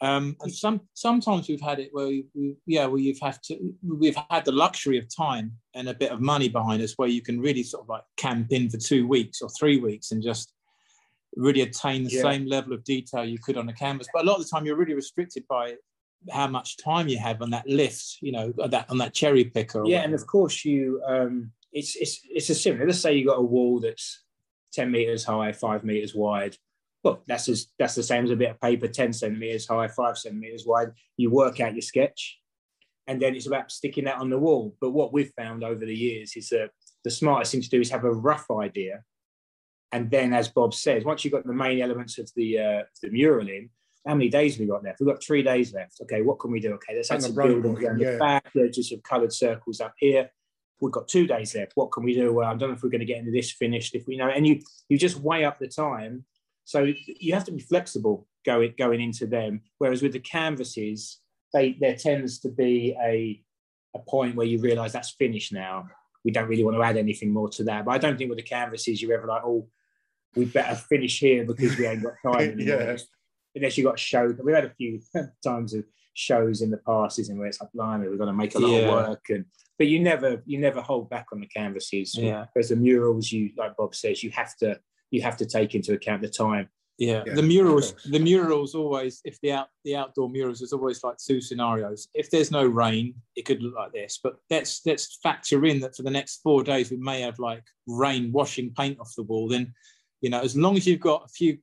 Um, and some sometimes we've had it where we, we yeah, where you've have to we've had the luxury of time and a bit of money behind us where you can really sort of like camp in for two weeks or three weeks and just really attain the Yeah. same level of detail you could on a canvas. But a lot of the time you're really restricted by how much time you have on that lift, you know, on that on that cherry picker. Yeah, and of course you, um, it's it's it's a similar. Let's say you got a wall that's ten meters high, five meters wide. Well, that's as that's the same as a bit of paper, ten centimeters high, five centimeters wide. You work out your sketch, and then it's about sticking that on the wall. But what we've found over the years is that the smartest thing to do is have a rough idea, and then, as Bob says, once you've got the main elements of the uh, the mural in, how many days have we got left? We've got three days left. Okay, what can we do? Okay, let's add some buildings around yeah. the back. There's just some coloured circles up here. We've got two days left. What can we do? Well, I don't know if we're going to get into this finished. If we know, and you you just weigh up the time. So you have to be flexible going going into them. Whereas with the canvases, they there tends to be a a point where you realise that's finished now. We don't really want to add anything more to that. But I don't think with the canvases you're ever like, oh, we better finish here because we ain't got time <laughs> anymore. Yeah. Unless you've got a show. We've had a few <laughs> times of shows in the past, isn't where it's like, blimey, we're going to make a lot Yeah. of work. And but you never you never hold back on the canvases. Yeah. Whereas the murals, you like Bob says, you have to you have to take into account the time. Yeah, Yeah, the murals. The murals always, if the out the outdoor murals, there's always like two scenarios. If there's no rain, it could look like this. But let's let's factor in that for the next four days we may have like rain washing paint off the wall. Then, you know, as long as you've got a few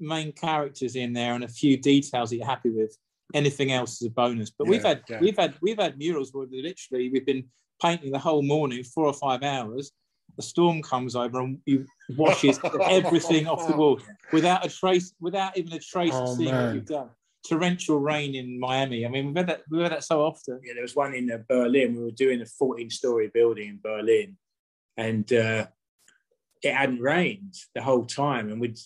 main characters in there and a few details that you're happy with, anything else is a bonus. But we've had yeah. we've had we've had murals where literally we've been painting the whole morning, four or five hours. A storm comes over and you washes <laughs> everything off the wall without a trace, without even a trace Oh, of seeing man. what you've done. Torrential rain in Miami. I mean, we've had that. We've had that so often. Yeah, there was one in uh, Berlin. We were doing a 14 story building in Berlin, and uh, it hadn't rained the whole time. And we'd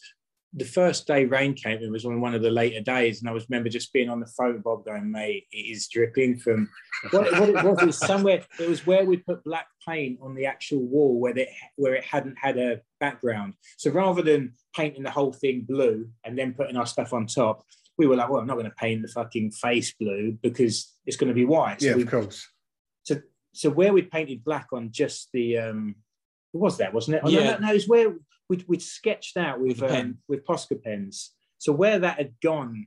the first day rain came in was on one of the later days, and I was remember just being on the phone Bob going, "Mate, it is dripping from <laughs> what, what it was. It was somewhere. It was where we put black paint on the actual wall where it where it hadn't had a background. So rather than painting the whole thing blue and then putting our stuff on top, we were like, "Well, I'm not going to paint the fucking face blue because it's going to be white." So yeah, we, of course. So so where we painted black on just the um, it was that wasn't it? Oh, no, Yeah. no, no, it was where we'd, we'd sketched out with With um, with Posca pens. So where that had gone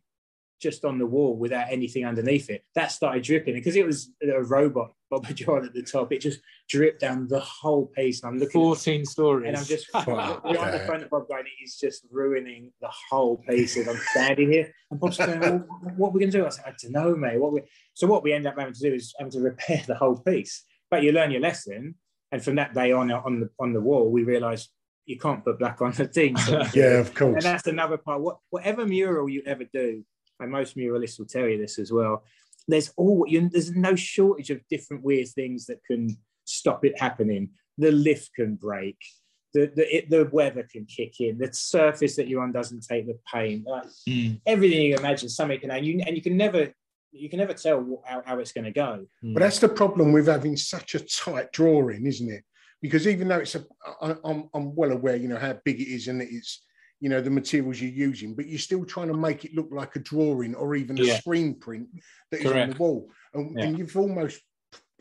just on the wall without anything underneath it, that started dripping because it was a robot Bob John at the top. It just dripped down the whole piece. And I'm looking, 14 stories. and I'm just <laughs> Fuck we're on the that. phone to Bob going, it is just ruining the whole piece. As I'm standing here, and Bob's going, well, <laughs> what are we going to do? I said, I don't know, mate. What we so what we end up having to do is having to repair the whole piece. But you learn your lesson, and from that day on, on the on the wall, we realised you can't put black on the thing. So- <laughs> Yeah, of course. and that's another part. What, whatever mural you ever do, and most muralists will tell you this as well. There's all you, there's no shortage of different weird things that can stop it happening. The lift can break. The the, it, the weather can kick in. The surface that you're on doesn't take the paint. Like, Mm. everything you imagine, something can and you and you can never you can never tell how, how it's going to go. Hmm. But that's the problem with having such a tight drawing, isn't it? Because even though it's a, I- I'm, I'm well aware, you know, how big it is and it's, you know, the materials you're using, but you're still trying to make it look like a drawing or even a screen print that is on the wall. And, Yeah. and you've almost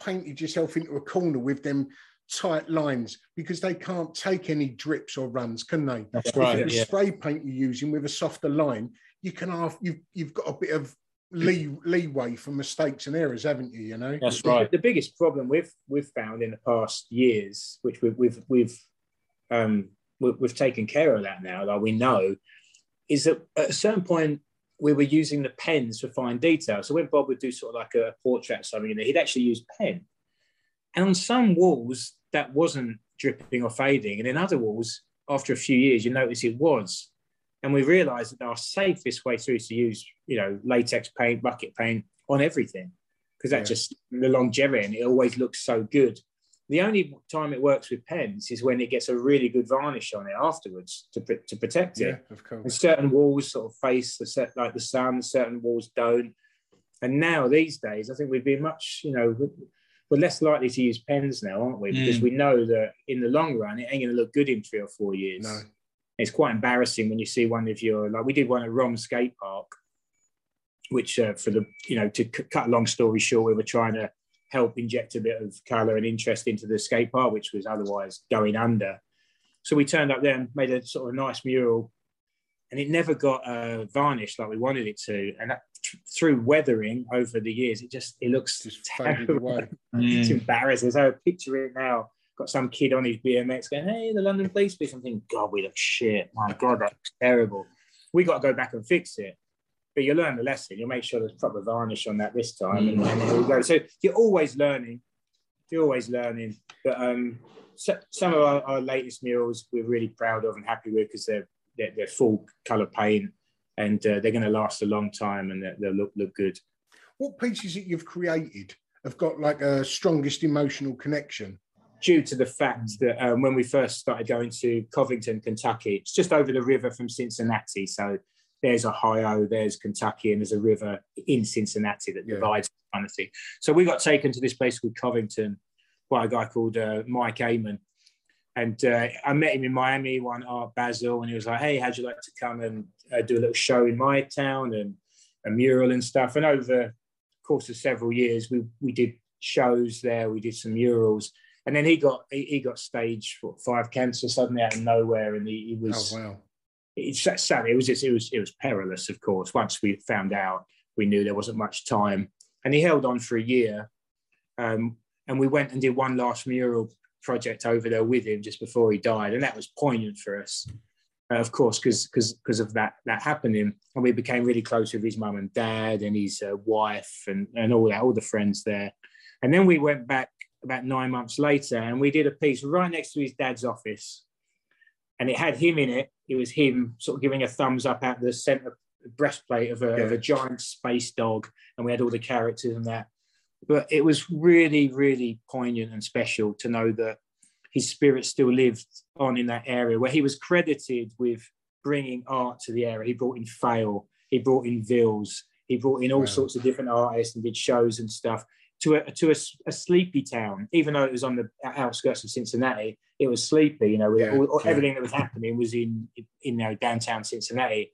painted yourself into a corner with them tight lines because they can't take any drips or runs, can they? That's If right. it's Yeah. spray paint you're using with a softer line, you can have you've you've got a bit of lee, leeway for mistakes and errors, haven't you? You know, That's right. The biggest problem we've we've found in the past years, which we've we've we've um, we- we've taken care of that now, like we know, is that at a certain point we were using the pens for fine detail. So when Bob would do sort of like a portrait or something, you know, he'd actually use pen. And on some walls that wasn't dripping or fading, and in other walls, after a few years, you notice it was. And we realised that our safest way through is to use, you know, latex paint, bucket paint on everything, because that Yeah. just the longevity and it always looks so good. The only time it works with pens is when it gets a really good varnish on it afterwards to, to protect it. yeah, of And certain walls sort of face the set like the sun, certain walls don't. And now these days, I think we'd be much, you know, we're- we're less likely to use pens now, aren't we? Because Mm. we know that in the long run, it ain't going to look good in three or four years. No. It's quite embarrassing when you see one of your like we did one at Rom Skate Park, which uh, for the you know to c- cut a long story short, we were trying to help inject a bit of colour and interest into the skate park, which was otherwise going under. So we turned up there and made a sort of nice mural, and it never got uh, varnished like we wanted it to. And that, through weathering over the years, it just it looks Just terrible. away. <laughs> It's Mm. embarrassing. So I picture it now. Got some kid on his BMX going, "Hey, the London Police Police." I'm thinking, God, we look shit. My <laughs> God, that's terrible. We got to go back and fix it. But you learn the lesson. You make sure there's proper varnish on that this time, and, and go. So you're always learning. You're always learning. But um, so, some of our, our latest murals we're really proud of and happy with because they're, they're they're full color paint and uh, they're going to last a long time and they'll look look good. What pieces that you've created have got like a strongest emotional connection? Due to the fact that um, when we first started going to Covington, Kentucky, it's just over the river from Cincinnati. So there's Ohio, there's Kentucky, and there's a river in Cincinnati that Yeah. divides kind of thing. So we got taken to this place called Covington by a guy called uh, Mike Amon. And uh, I met him in Miami, one Art Basel, and he was like, "Hey, how'd you like to come and uh, do a little show in my town and a mural and stuff?" And over the course of several years, we we did shows there, we did some murals, and then he got he, he got stage what, five cancer suddenly out of nowhere, and he, he was Oh wow! it's sad. It was just it was it was perilous, of course. Once we found out, we knew there wasn't much time, and he held on for a year. Um, and we went and did one last mural project over there with him just before he died, and that was poignant for us, uh, of course, because because because of that that happening, and we became really close with his mum and dad and his uh, wife and and all that, all the friends there, and then we went back about nine months later, and we did a piece right next to his dad's office, and it had him in it. It was him sort of giving a thumbs up at the center breastplate of a, of a giant space dog, and we had all the characters and that. But it was really, really poignant and special to know that his spirit still lived on in that area where he was credited with bringing art to the area. He brought in Faile, he brought in Vhils, he brought in all Wow. sorts of different artists and did shows and stuff to a to a, a sleepy town. Even though it was on the outskirts of Cincinnati, it was sleepy. You know, Yeah, all, all- yeah. everything that was happening was in in you know downtown Cincinnati.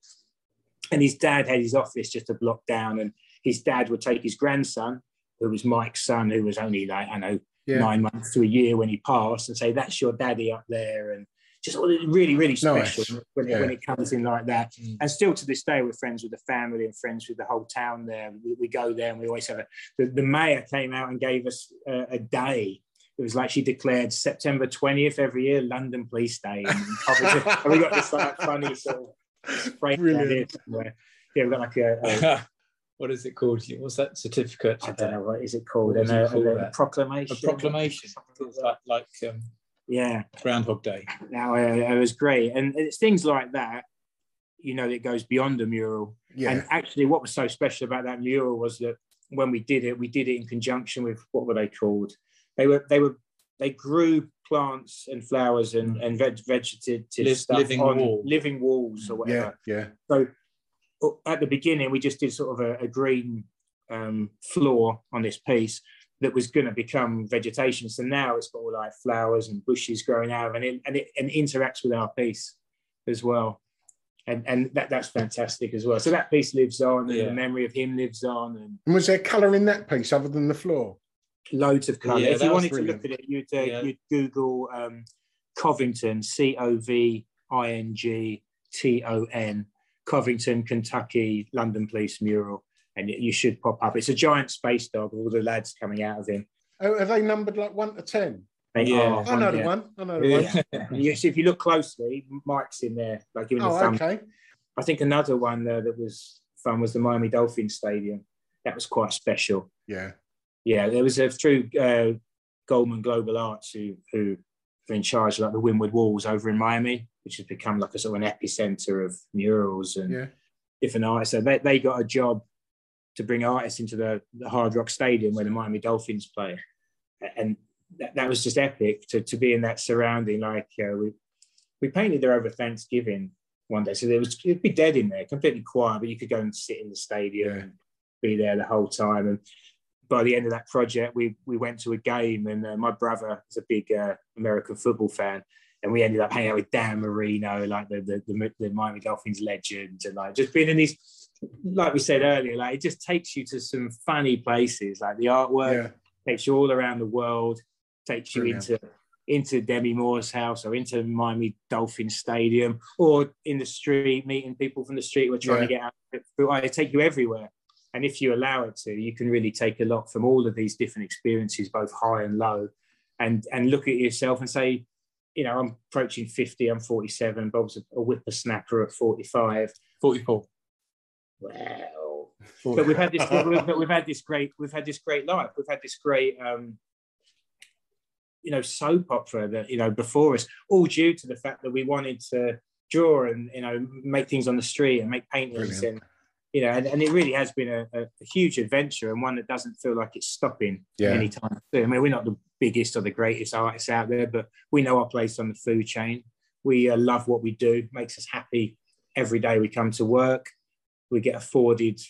And his dad had his office just a block down, and his dad would take his grandson, who was Mike's son, who was only like I know Yeah. nine months to a year when he passed, and say that's your daddy up there, and just really really special Nice. when, Yeah. it, when it comes in like that. Mm. And still to this day, we're friends with the family and friends with the whole town there. We, we go there and we always have a. The, the mayor came out and gave us a, a day. It was like she declared September 20th every year, London Police Day. And, and we got this like funny sort of spray here somewhere. Yeah, we've got like a, a <laughs> what is it called? What's that certificate? I don't know what is it called, What is and a, called, a proclamation. A proclamation. Like like um, Yeah. Groundhog Day. Now uh, it was great, and it's things like that. You know, that goes beyond a mural. Yeah. And actually, what was so special about that mural was that when we did it, we did it in conjunction with what were they called? They were they were they grew plants and flowers and and veg, vegetative Liv- stuff living on wall. living walls or yeah. whatever. Yeah. yeah. So at the beginning, we just did sort of a, a green um, floor on this piece that was going to become vegetation. So now it's got all like flowers and bushes growing out of it, and it, and it and interacts with our piece as well. And and that, that's fantastic as well. So that piece lives on, and Yeah. the memory of him lives on, and And was there colour in that piece other than the floor? loads of colour. Yeah, if you was wanted to look at it, you'd uh, Yeah. you'd Google um, Covington, C O V I N G T O N, Covington, Kentucky, London Police mural, and you should pop up. It's a giant space dog with all the lads coming out of him. Oh, are they numbered like one to ten? They Yeah. are I know the yeah. one. I know the one. Yeah. <laughs> And you, so if you look closely, Mike's in there, like giving the Oh, thumb. okay. I think another one uh, that was fun was the Miami Dolphins Stadium. That was quite special. Yeah. Yeah, there was a through uh, Goldman Global Arts who who are in charge of like the Wynwood Walls over in Miami, which has become like a sort of an epicenter of murals and Yeah. different artists. So they, they got a job to bring artists into the, the Hard Rock Stadium where the Miami Dolphins play, and that, that was just epic to, to be in that surrounding. Like uh, we we painted there over Thanksgiving one day, so there was it'd be dead in there, completely quiet, but you could go and sit in the stadium Yeah. and be there the whole time. And by the end of that project, we we went to a game, and uh, my brother is a big uh, American football fan. And we ended up hanging out with Dan Marino, like the, the the the Miami Dolphins legend, and like just being in these, like we said earlier, like it just takes you to some funny places. Like the artwork Yeah. takes you all around the world, takes you Brilliant. into into Demi Moore's house or into Miami Dolphins Stadium or in the street, meeting people from the street who are trying to get out. I take you everywhere. And if you allow it to, you can really take a lot from all of these different experiences, both high and low, and and look at yourself and say, you know, I'm approaching 50, I'm 47, Bob's a, a whippersnapper at 45. 44. Well, but we've had this we've, <laughs> but we've had this great we've had this great life we've had this great um you know soap opera that you know before us all due to the fact that we wanted to draw and you know make things on the street and make paintings Brilliant. and you know and, and it really has been a, a, a huge adventure and one that doesn't feel like it's stopping Yeah. anytime soon. I mean we're not the biggest or the greatest artists out there but we know our place on the food chain we uh, love what we do makes us happy every day we come to work we get afforded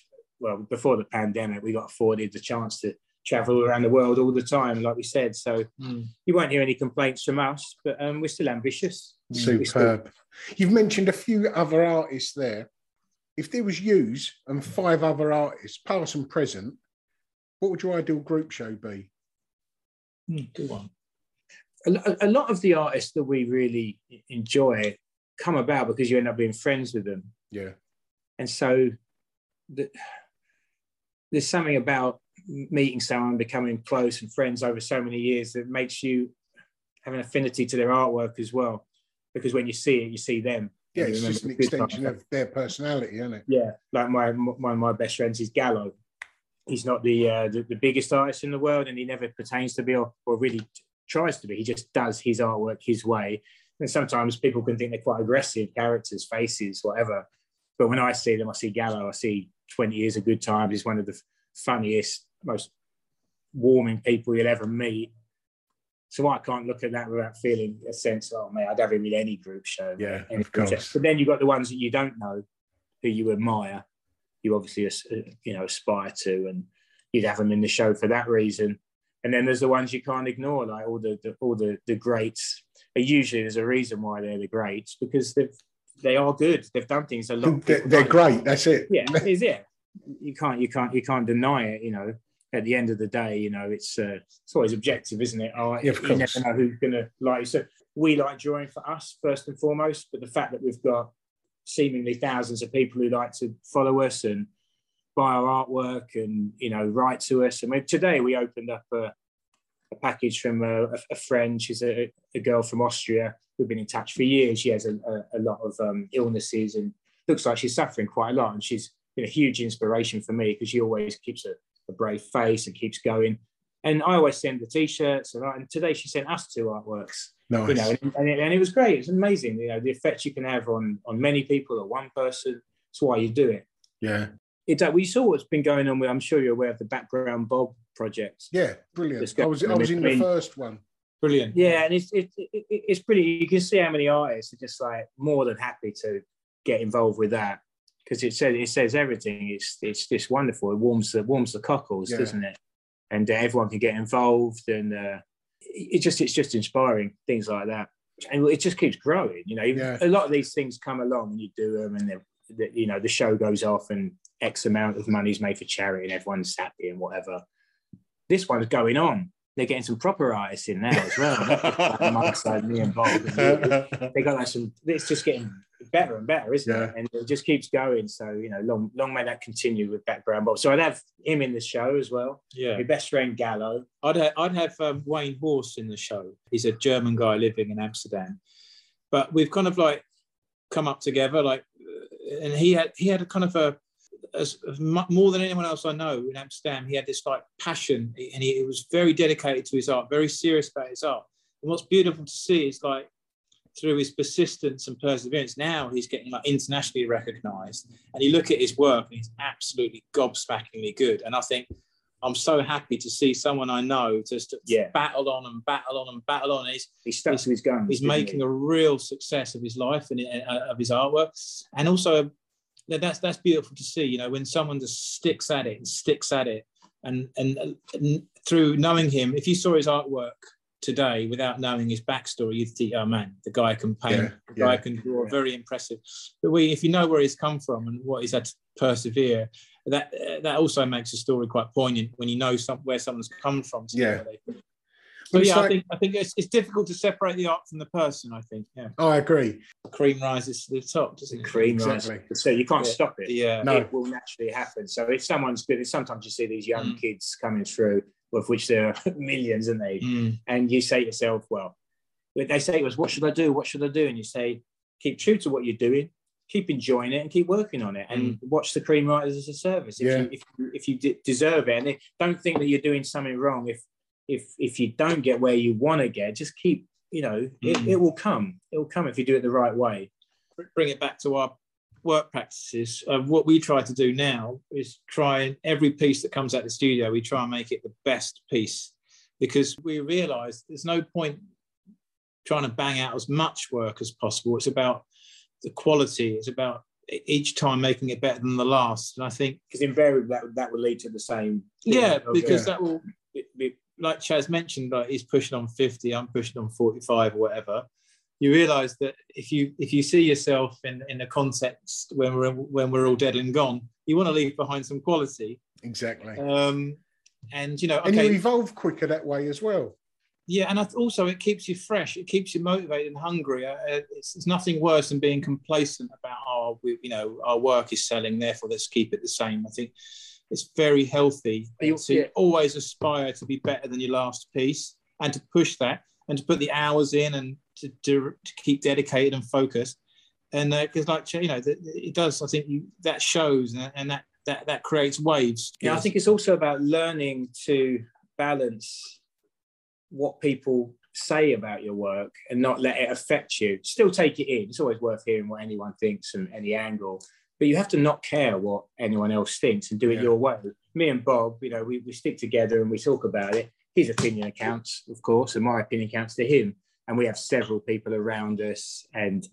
well before the pandemic we got afforded the chance to travel around the world all the time like we said so Mm. you won't hear any complaints from us but um, we're still ambitious We still- Superb. You've mentioned a few other artists there. If there was yous and five other artists, past and present, what would your ideal group show be? Mm, good one. a, a lot of the artists that we really enjoy come about because you end up being friends with them Yeah. And so the, there's something about meeting someone becoming close and friends over so many years that makes you have an affinity to their artwork as well. Because when you see it you see them. Yeah, it's just an extension of their personality, isn't it? yeah like my one of my best friends is gallo. He's not the, uh, the the biggest artist in the world and he never pertains to be or, or really tries to be. He just does his artwork his way. And sometimes people can think they're quite aggressive characters faces whatever but when i see them i see gallo i see 20 years of good times he's one of the funniest most warming people you'll ever meet So I can't look at that without feeling a sense, of, oh man, I'd have him in any group show. Yeah, any of group show. course. But then you've got the ones that you don't know, who you admire, you obviously uh, you know aspire to, and you'd have them in the show for that reason. And then there's the ones you can't ignore, like all the, the all the the greats. But usually there's a reason why they're the greats because they've they are good. They've done things a lot. They're, they're great. That's it. Yeah, is it? You can't you can't you can't deny it. You know, at the end of the day, you know, it's uh, it's always objective, isn't it? Oh, Yeah, you never know who's gonna like. you. So we like drawing for us first and foremost, but the fact that we've got seemingly thousands of people who like to follow us and buy our artwork and you know write to us. And mean, today we opened up a, a package from a, a friend. She's a, a girl from Austria. We've been in touch for years. She has a, a, a lot of um, illnesses and looks like she's suffering quite a lot. And she's been a huge inspiration for me because she always keeps a, a brave face and keeps going. And I always send the t-shirts, and, and today she sent us two artworks Nice. you know, and, and, it, and it was great. It's amazing, you know, the effect you can have on on many people or one person. That's why you do it. yeah. It's uh, we saw what's been going on with. I'm sure you're aware of the background Bob project. Yeah. Brilliant. I was, I was in the first one. Brilliant. Yeah, and it's it, it, it- it's pretty. You can see how many artists are just like more than happy to get involved with that because it says it says everything. It's it's just wonderful. It warms the warms the cockles, Yeah. doesn't it? And uh, everyone can get involved, and uh, it just it's just inspiring things like that, and it just keeps growing. You know, Yeah. a lot of these things come along, and you do them, and the, you know the show goes off, and X amount of money is made for charity, and everyone's happy and whatever. This one's going on. They're getting some proper artists in now as well. alongside <laughs> me and Bob. And they- they got like some. It's just getting better and better, isn't Yeah. it? And it just keeps going. So you know, long long may that continue with background Bob. So I'd have him in the show as well. Yeah. My best friend Gallo. I'd have, I'd have um, Wayne Horse in the show. He's a German guy living in Amsterdam, but we've kind of like come up together. Like, uh, and he had he had a kind of a as, more than anyone else I know in Amsterdam. He had this like passion, and he, he was very dedicated to his art, very serious about his art. And what's beautiful to see is like through his persistence and perseverance, now he's getting like internationally recognised. And you look at his work, and he's absolutely gobsmackingly good. And I think I'm so happy to see someone I know just Yeah. battle on and battle on and battle on. He's He stuck to his guns. he's didn't he? making a real success of his life and uh, of his artwork, and also that's that's beautiful to see. You know, when someone just sticks at it and sticks at it, and and, and through knowing him, if you saw his artwork today without knowing his backstory, you'd think, oh man, the guy can paint, Yeah, the guy yeah. can draw, Yeah. very impressive. But we, if you know where he's come from and what he's had to persevere, that uh, that also makes the story quite poignant when you know some, where someone's come from. Yeah. they- Well, So it's yeah, I think I think it's, it's difficult to separate the art from the person. I think yeah, Oh, I agree. cream rises to the top, doesn't The it? cream Exactly. rise. So you can't Yeah. stop it. Yeah, No. It will naturally happen. So if someone's good, sometimes you see these young Mm. kids coming through, of which there are <laughs> millions, aren't they? Mm. and you say to yourself, well, they say to us, what should I do? What should I do? And you say, keep true to what you're doing, keep enjoying it, and keep working on it, and watch the cream writers as a service. If Yeah. you if, you- if you de- deserve it, and they don't think that you're doing something wrong. If if if you don't get where you want to get, just keep. You know, it, Mm. it will come. It will come if you do it the right way. bring it back to our work practices. Uh, what we try to do now is try and every piece that comes out of the studio, we try and make it the best piece because we realise there's no point trying to bang out as much work as possible. It's about the quality. It's about each time making it better than the last. And I think Because invariably that that will lead to the same. yeah, because uh, that will, be- like Chaz mentioned, like he's pushing on 50, I'm pushing on 45 or whatever. You realise that if you if you see yourself in in a context when we're when we're all dead and gone, you want to leave behind some quality. Exactly. Um, and you know, and you evolve quicker that way as well. yeah, and also it keeps you fresh. It keeps you motivated and hungry. Uh, it's, it's nothing worse than being complacent about our, we, you know, our work is selling. Therefore, let's keep it the same. I think it's very healthy You- to yeah. always aspire to be better than your last piece and to push that and to put the hours in and to, to, to keep dedicated and focused. And uh, because, like you know, that it does. I think you, that shows and, and that that that creates waves. Yeah, I think it's also about learning to balance what people say about your work and not let it affect you. Still take it in. It's always worth hearing what anyone thinks from any angle, but you have to not care what anyone else thinks and do it Yeah. your way. Me and Bob, you know, we, we stick together and we talk about it. his opinion counts, of course, and my opinion counts to him. And we have several people around us, and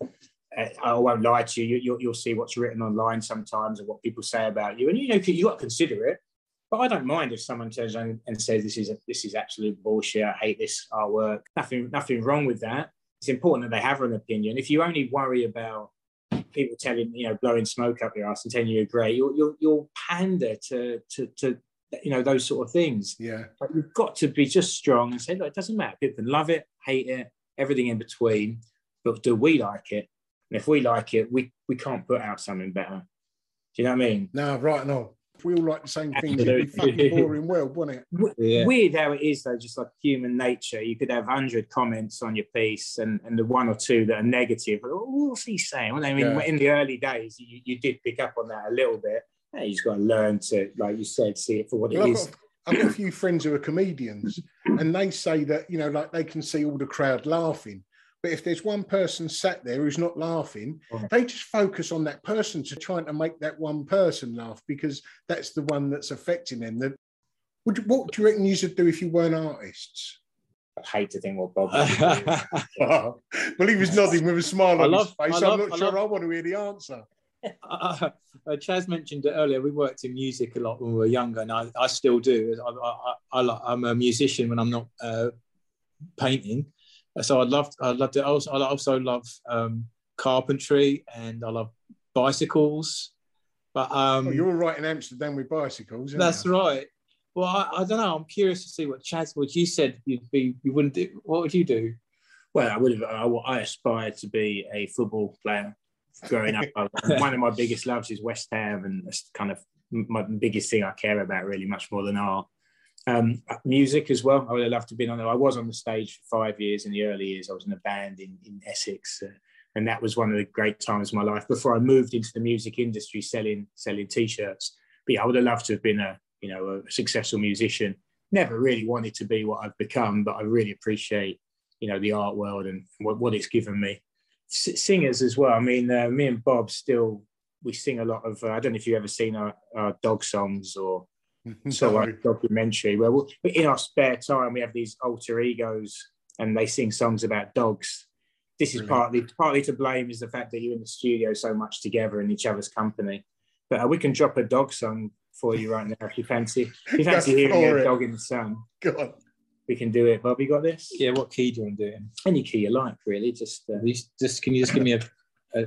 uh, I won't lie to you. you will see what's written online sometimes and what people say about you, and you know you got to consider it. But I don't mind if someone turns around and says this is a, this is absolute bullshit. I hate this artwork. Nothing nothing wrong with that. It's important that they have an opinion. If you only worry about people telling you know blowing smoke up your ass and telling you you're great, you'll you'll, you'll pander to to to you know those sort of things. Yeah. But you've got to be just strong and say, look, it doesn't matter. People can love it, hate it, everything in between. But do we like it? And if we like it, we we can't put out something better. Do you know what I mean? No, right, no. If we all like the same things, it'd be fucking boring world, wouldn't it? Yeah. Weird how it is though, just like human nature. You could have hundred comments on your piece, and, and the one or two that are negative. Oh, what's he saying? Well, I mean, yeah. in the early days, you, you did pick up on that a little bit. Yeah, you just got to learn to, like you said, see it for what well, it I've is. Got, I've got a few friends who are comedians, and they say that you know, like they can see all the crowd laughing, but if there's one person sat there who's not laughing, they just focus on that person to trying to make that one person laugh because that's the one that's affecting them. That would what do you reckon you should do if you weren't artists? I hate to think what Bob. <laughs> <laughs> well, he was nodding with a smile on love, his face. I am not I sure love... I want to hear the answer. Uh, <laughs> uh, Chaz mentioned it earlier. We worked in music a lot when we were younger, and I, I still do. I, am a musician when I'm not uh, painting, so I loved I loved it. I also, I also love um, carpentry and I love bicycles. But um, oh, you're all right in Amsterdam with bicycles. That's you? right. Well, I, I, don't know. I'm curious to see what Chaz, what you said you'd be, you wouldn't do. What would you do? Well, I would have. I, I aspired to be a football player growing up. <laughs> one of my biggest loves is West Ham, and that's kind of my biggest thing I care about, really, much more than art. Um, music as well. I would have loved to have been on. I was on the stage for five years in the early years. I was in a band in, in Essex, uh, and that was one of the great times of my life before I moved into the music industry, selling selling t-shirts. But yeah, I would have loved to have been a you know a successful musician. Never really wanted to be what I've become, but I really appreciate you know the art world and what, what it's given me. S- singers as well. I mean, uh, me and Bob still we sing a lot of. Uh, I don't know if you've ever seen our, our dog songs or <laughs> so like dogumentary where we'll, in our spare time we have these alter egos and they sing songs about dogs. This is partly partly to blame is the fact that you're in the studio so much together in each other's company. But uh, we can drop a dog song for you right now if you fancy if you <laughs> fancy hearing a dog in the sun. God. we can do it. Bob you got this? Yeah what key do you want to do it in? Any key you like really just uh, just can you just give me a, a,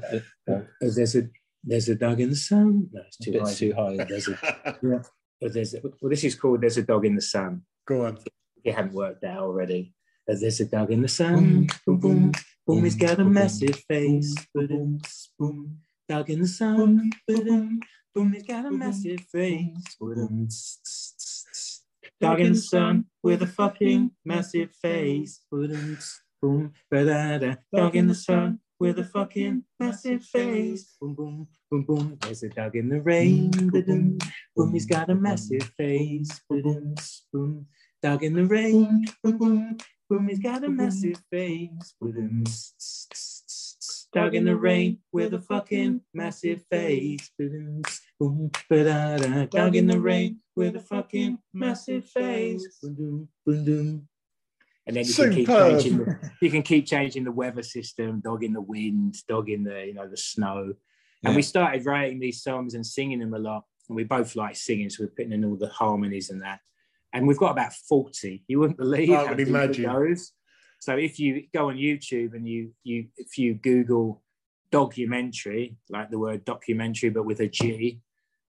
a, a there's a there's a dog in the sun? No it's too high. too high. There's a, <laughs> yeah. but there's a, well, this is called "There's a Dog in the Sun." Go on. It hadn't worked out already. There's a dog in the sun. Boom, boom, boom. He's got a massive face. Boom, boom. Dog in the sun. Boom, boom. He's got a massive face. Boom, Dog in the sun with a fucking massive face. Boom, boom. Dog in the sun with a fucking massive face. Boom, boom, boom, boom. There's a dog in the rain. Boom, boom. He's got a massive face. Boom, boom. Dog in the rain. Boom, boom, boom. He's got a massive face. Boom, dog in the rain with a fucking massive face. Boom, boom, ba-da-da. Dog in the rain with a fucking massive face. Boom, boom, boom and then you can keep changing. The, you can keep changing the weather system, dog in the wind, dog in the you know the snow. And yeah. we started writing these songs and singing them a lot. And we both like singing, so we're putting in all the harmonies and that. And we've got about forty. You wouldn't believe. I would imagine. Those. So if you go on YouTube and you you if you Google dogumentary, like the word documentary, but with a G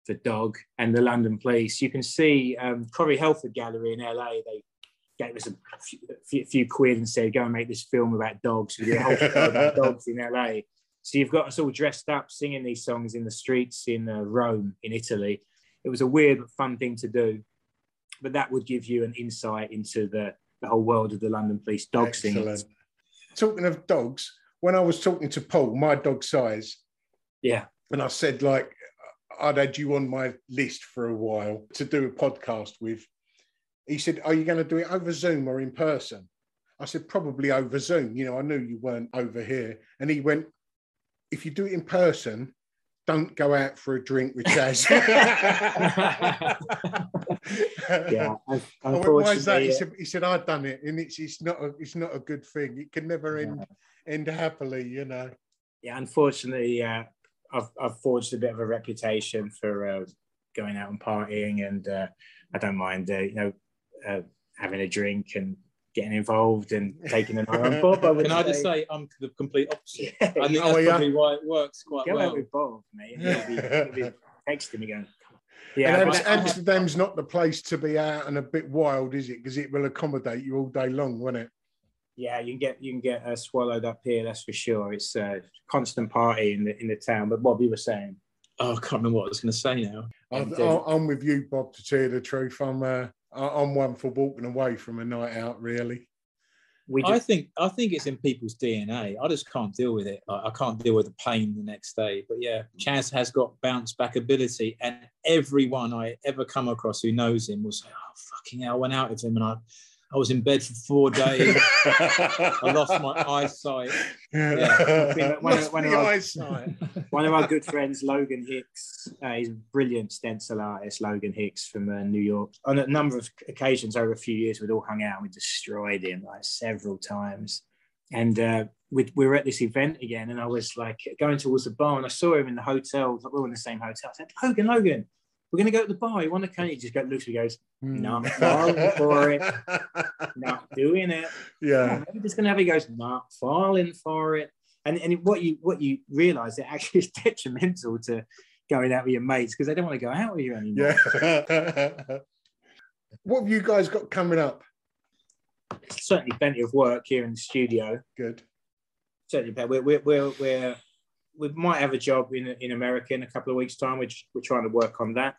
for dog, and the London Police, you can see um, Corey Helford Gallery in LA. They gave us a few, few, quid and said, go and make this film about dogs. We did a whole show about <laughs> dogs in LA. So you've got us all dressed up singing these songs in the streets in uh, Rome, in Italy. It was a weird but fun thing to do. But that would give you an insight into the, the whole world of the London police dog Excellent. singing. Talking of dogs, when I was talking to Paul, My Dog Sighs, yeah, and I said like I'd had you on my list for a while to do a podcast with he said, Are you going to do it over Zoom or in person? I said, Probably over Zoom. You know, I knew you weren't over here. And he went, If you do it in person, don't go out for a drink with Chaz. <laughs> <laughs> yeah, I went, Why is that? He said, he said, I've done it, and it's it's not a it's not a good thing. It can never end end happily, you know. yeah, unfortunately, uh, I've I've forged a bit of a reputation for uh, going out and partying, and uh, I don't mind, uh, you know, uh, having a drink and getting involved and taking an eye on Bob. I <laughs> would Can I just say I'm the complete opposite? <laughs> Yeah, I think Oh, that's yeah. probably why it works quite go well. out with Bob, mate. and He'll be, he'll be <laughs> texting me going, yeah, and Amst- Amsterdam's not the place to be out and a bit wild, is it? Because it will accommodate you all day long, won't it? yeah, you can get you can get uh, swallowed up here. That's for sure. It's a constant party in the in the town. But Bob, you were saying, Oh, I can't remember what I was going to say now. I, And, I, uh, I'm with you, Bob. To tell you the truth, I'm uh, I- I'm one for walking away from a night out. Really, we I think I think it's in people's DNA. I just can't deal with it. Like, I can't deal with the pain the next day. But yeah, Chaz has got bounce back ability, and everyone I ever come across who knows him will say, "Oh fucking hell, I went out with him, and I I was in bed for four days. I lost my eyesight." Yeah. <laughs> One of- Lost one of our- eyesight. <laughs> one of our good friends, Logan Hicks, uh, he's a brilliant stencil artist, Logan Hicks from uh, New York. On a number of occasions over a few years, we'd all hung out and we destroyed him like several times. And uh, we were at this event again, and I was like going towards the bar, and I saw him in the hotel. We were in the same hotel. I said, Logan, Logan, we're going to go to the bar. You want to come? He just looks at me, goes, hmm. No, I'm falling for it. <laughs> not doing it. Yeah. I'm just gonna have it. He goes, not falling for it. And and what you what you realise it actually is <laughs> detrimental to going out with your mates because they don't want to go out with you anymore. Yeah. <laughs> what have you guys got coming up? Certainly plenty of work here in the studio. Good. Certainly, we're we're we're, we're we might have a job in in America in a couple of weeks' time. We're we're trying to work on that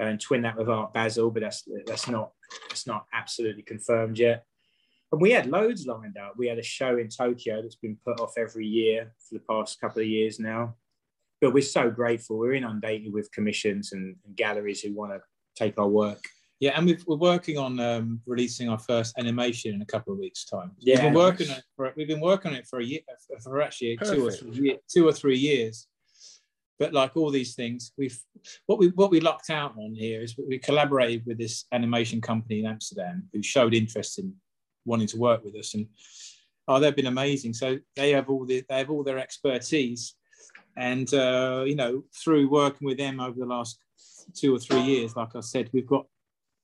and twin that with Art Basel, but that's that's not that's not absolutely confirmed yet. And we had loads lined up. We had a show in Tokyo that's been put off every year for the past couple of years now. But we're so grateful. We're inundated with commissions and, and galleries who want to take our work. Yeah, and we've, we're working on um, releasing our first animation in a couple of weeks' time. Yeah, we've been working on it for we've been working on it for a year, for actually two or, three, two or three years. But like all these things, we've what we what we lucked out on here is we collaborated with this animation company in Amsterdam who showed interest in wanting to work with us, and oh, they've been amazing. So they have all the they have all their expertise, and uh, you know through working with them over the last two or three years, like I said, we've got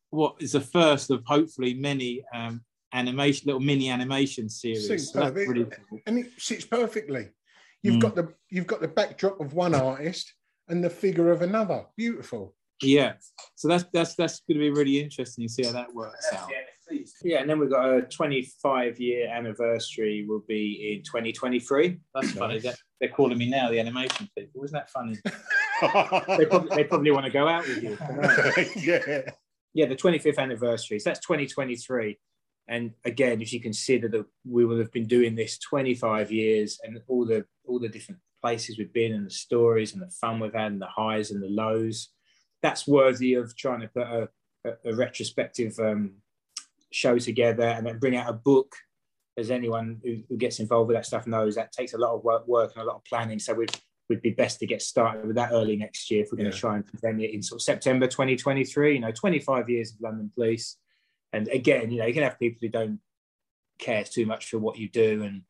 what is the first of hopefully many um, animation, little mini animation series. So that's really cool. and it sits perfectly. You've Mm. got the you've got the backdrop of one artist and the figure of another. Beautiful. Yeah, so that's that's that's going to be really interesting to see how that works out. Yeah, and then we've got a 25 year anniversary will be in 2023. That's funny. That, they're calling me now the animation people. Isn't that funny? <laughs> They probably, they probably want to go out with you. <laughs> yeah. yeah, the 25th anniversary. So that's 2023. And again, if you consider that we will have been doing this 25 years and all the all the different places we've been and the stories and the fun we've had and the highs and the lows, that's worthy of trying to put a, a, a retrospective um, show together and then bring out a book. As anyone who, who gets involved with that stuff knows, that takes a lot of work, work and a lot of planning. So we'd, we'd be best to get started with that early next year if we're going Yeah. to try and present it in sort of September 2023. You know, 25 years of London Police. And again, you know, you can have people who don't care too much for what you do and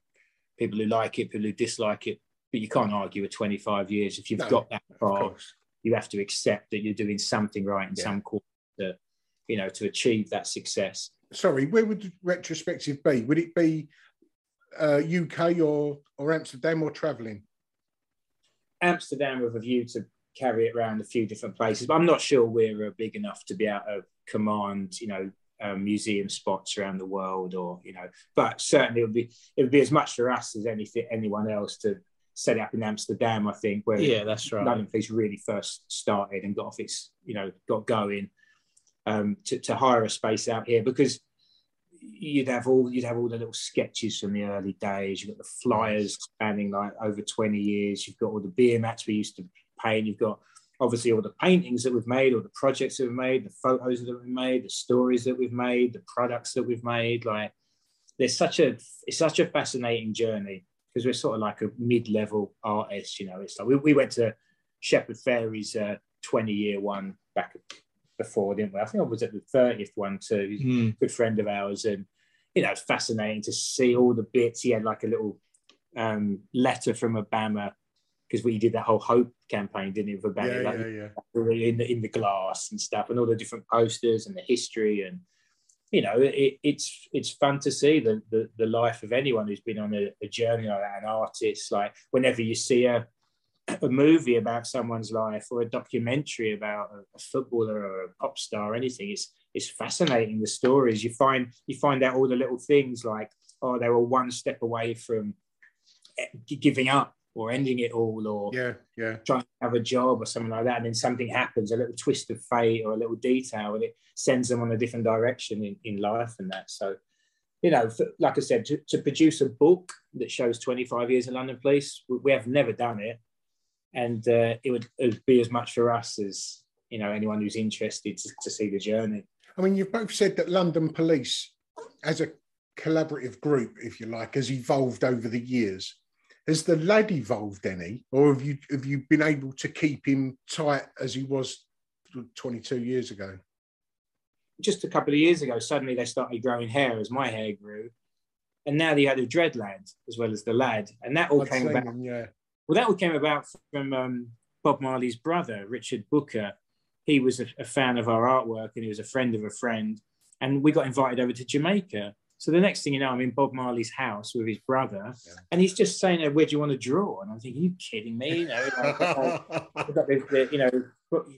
people who like it, people who dislike it, but you can't argue with 25 years. If you've No, got that Of far, you have to accept that you're doing something right in Yeah. some course to, you know, to achieve that success. Sorry, where would the retrospective be? Would it be uh, UK or or Amsterdam or travelling? Amsterdam with a view to carry it around a few different places, but I'm not sure we're uh, big enough to be able to command, you know, um, museum spots around the world, or you know. But certainly, it would be it would be as much for us as anything anyone else to set it up in Amsterdam. I think where Yeah, that's right. London Police really first started and got off its, you know, got going um, to, to hire a space out here because you'd have all you'd have all the little sketches from the early days. You've got the flyers spanning like over 20 years. You've got all the beer mats we used to paint. You've got obviously all the paintings that we've made, all the projects that we've made, the photos that we've made, the stories that we've made, the products that we've made. Like there's such a it's such a fascinating journey because we're sort of like a mid-level artist. You know, it's like we, we went to Shepard Fairey's uh, 20 year one back before, didn't we? I think I was at the thirtieth one too. Mm. good friend of ours, and you know, it's fascinating to see all the bits. He had like a little um, letter from Obama because we did that whole hope campaign, didn't he, for Obama? Yeah, like, yeah, yeah. in the in the glass and stuff, and all the different posters and the history, and you know, it, it's it's fun to see the, the the life of anyone who's been on a, a journey like that, an artist. Like whenever you see a a movie about someone's life or a documentary about a, a footballer or a pop star or anything, it's it's fascinating the stories you find. You find out all the little things like oh, they were one step away from eh, giving up or ending it all, or Yeah, yeah. trying to have a job or something like that, and then something happens, a little twist of fate or a little detail, and it sends them on a different direction in, in life and that. So, you know, f- like I said, to, to produce a book that shows 25 years of London Police, we, we have never done it, and uh, it, would, it would be as much for us as you know anyone who's interested to, to see the journey. I mean, you've both said that London Police, as a collaborative group, if you like, has evolved over the years. Has the lad evolved any, or have you have you been able to keep him tight as he was 22 years ago? Just a couple of years ago, suddenly they started growing hair as my hair grew, and now they had a dread lad as well as the lad, and that all I'd came about. him, yeah. Well, that all came about from um, Bob Marley's brother, Richard Booker. He was a, a fan of our artwork and he was a friend of a friend. And we got invited over to Jamaica. So the next thing you know, I'm in Bob Marley's house with his brother, and he's just saying, "Where do you want to draw?" And I'm thinking, "You kidding me?" You know, like, I've <laughs> got the, the- you know,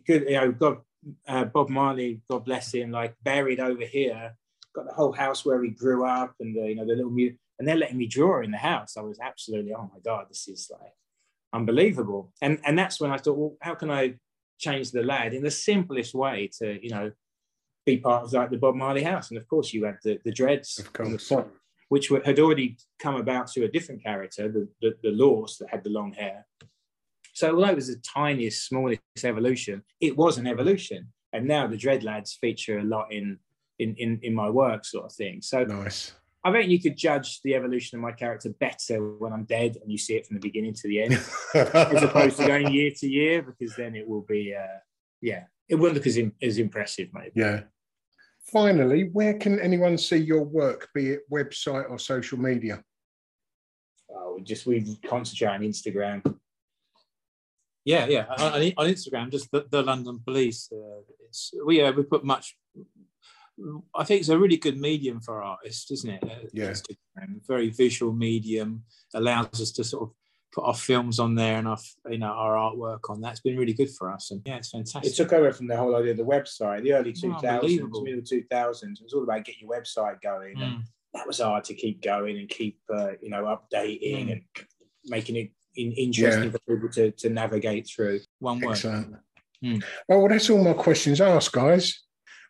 good, you know, God, uh, Bob Marley, God bless him, like buried over here. Got the whole house where he grew up, and the, you know, the little mu- and they're letting me draw in the house. I was absolutely, oh my god, this is like unbelievable. And and that's when I thought, well, how can I change the lad in the simplest way to, you know, be part of like the Bob Marley house? And of course, you had the the dreads, on the top, which were, had already come about to a different character, the the, the Lorse that had the long hair. So although it was the tiniest, smallest evolution, it was an evolution. And now the dread lads feature a lot in in in, in my work, sort of thing. So nice. I think you could judge the evolution of my character better when I'm dead and you see it from the beginning to the end, <laughs> as opposed to going year to year, because then it will be, uh, yeah, it won't look as, im- as impressive, maybe. Yeah. Finally, where can anyone see your work, be it website or social media? Oh, just we concentrate on Instagram. Yeah, yeah. On, on on Instagram, just the, the London Police. Uh, it's, we uh, we put much. I think it's a really good medium for artists, isn't it? Uh, Yeah. Instagram, very visual medium, allows us to sort of put our films on there and our you know our artwork on that. It's been really good for us, and yeah, it's fantastic. It took over from the whole idea of the website, the early 2000s, Unbelievable. middle 2000s. It was all about getting your website going. And Mm. that was hard to keep going and keep, uh, you know, updating Mm. and making it in, interesting Yeah. for people to, to navigate through. One word. Excellent. Hmm. Oh, well, that's all my questions asked, guys.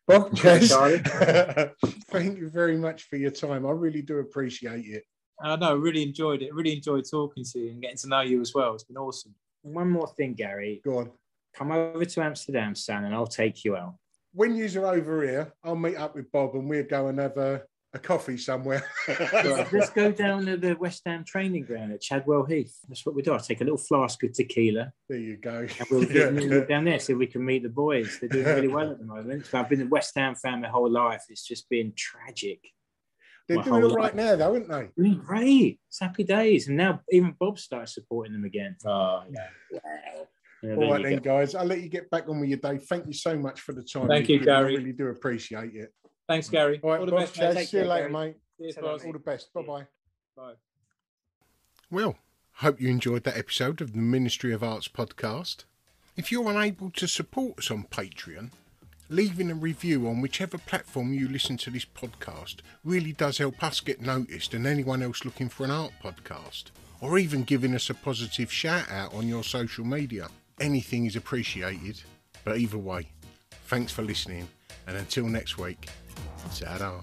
Bob, <laughs> Chaz, Charlie. <laughs> thank you very much for your time. I really do appreciate it. I know, really enjoyed it. Really enjoyed talking to you and getting to know you as well. It's been awesome. One more thing, Gary. Go on. Come over to Amsterdam, son, and I'll take you out. When you're over here, I'll meet up with Bob and we'll go and have a, a coffee somewhere. <laughs> Let's go down to the West Ham training ground at Chadwell Heath. That's what we do. I'll take a little flask of tequila there you go. and we'll get <laughs> Yeah. down there so we can meet the boys. They're doing really well at the moment. So I've been a West Ham fan my whole life. It's just been tragic. They're my doing whole it right life. now, though, aren't they? Doing great. It's happy days. And now even Bob started supporting them again. Oh, yeah. Wow. Yeah, All there right, you then, go. guys. I'll let you get back on with your day. Thank you so much for the time. Thank you've you, given. I Gary. really do appreciate it. Thanks, Gary. All right, All the Bob, best, Chaz, mate. See you care, later, Gary. mate. Cheers, Take boss. care. All the best. Bye bye. Bye. Well, hope you enjoyed that episode of the Ministry of Arts podcast. If you're unable to support us on Patreon, leaving a review on whichever platform you listen to this podcast really does help us get noticed and anyone else looking for an art podcast, or even giving us a positive shout out on your social media. Anything is appreciated, but either way, thanks for listening, and until next week, ta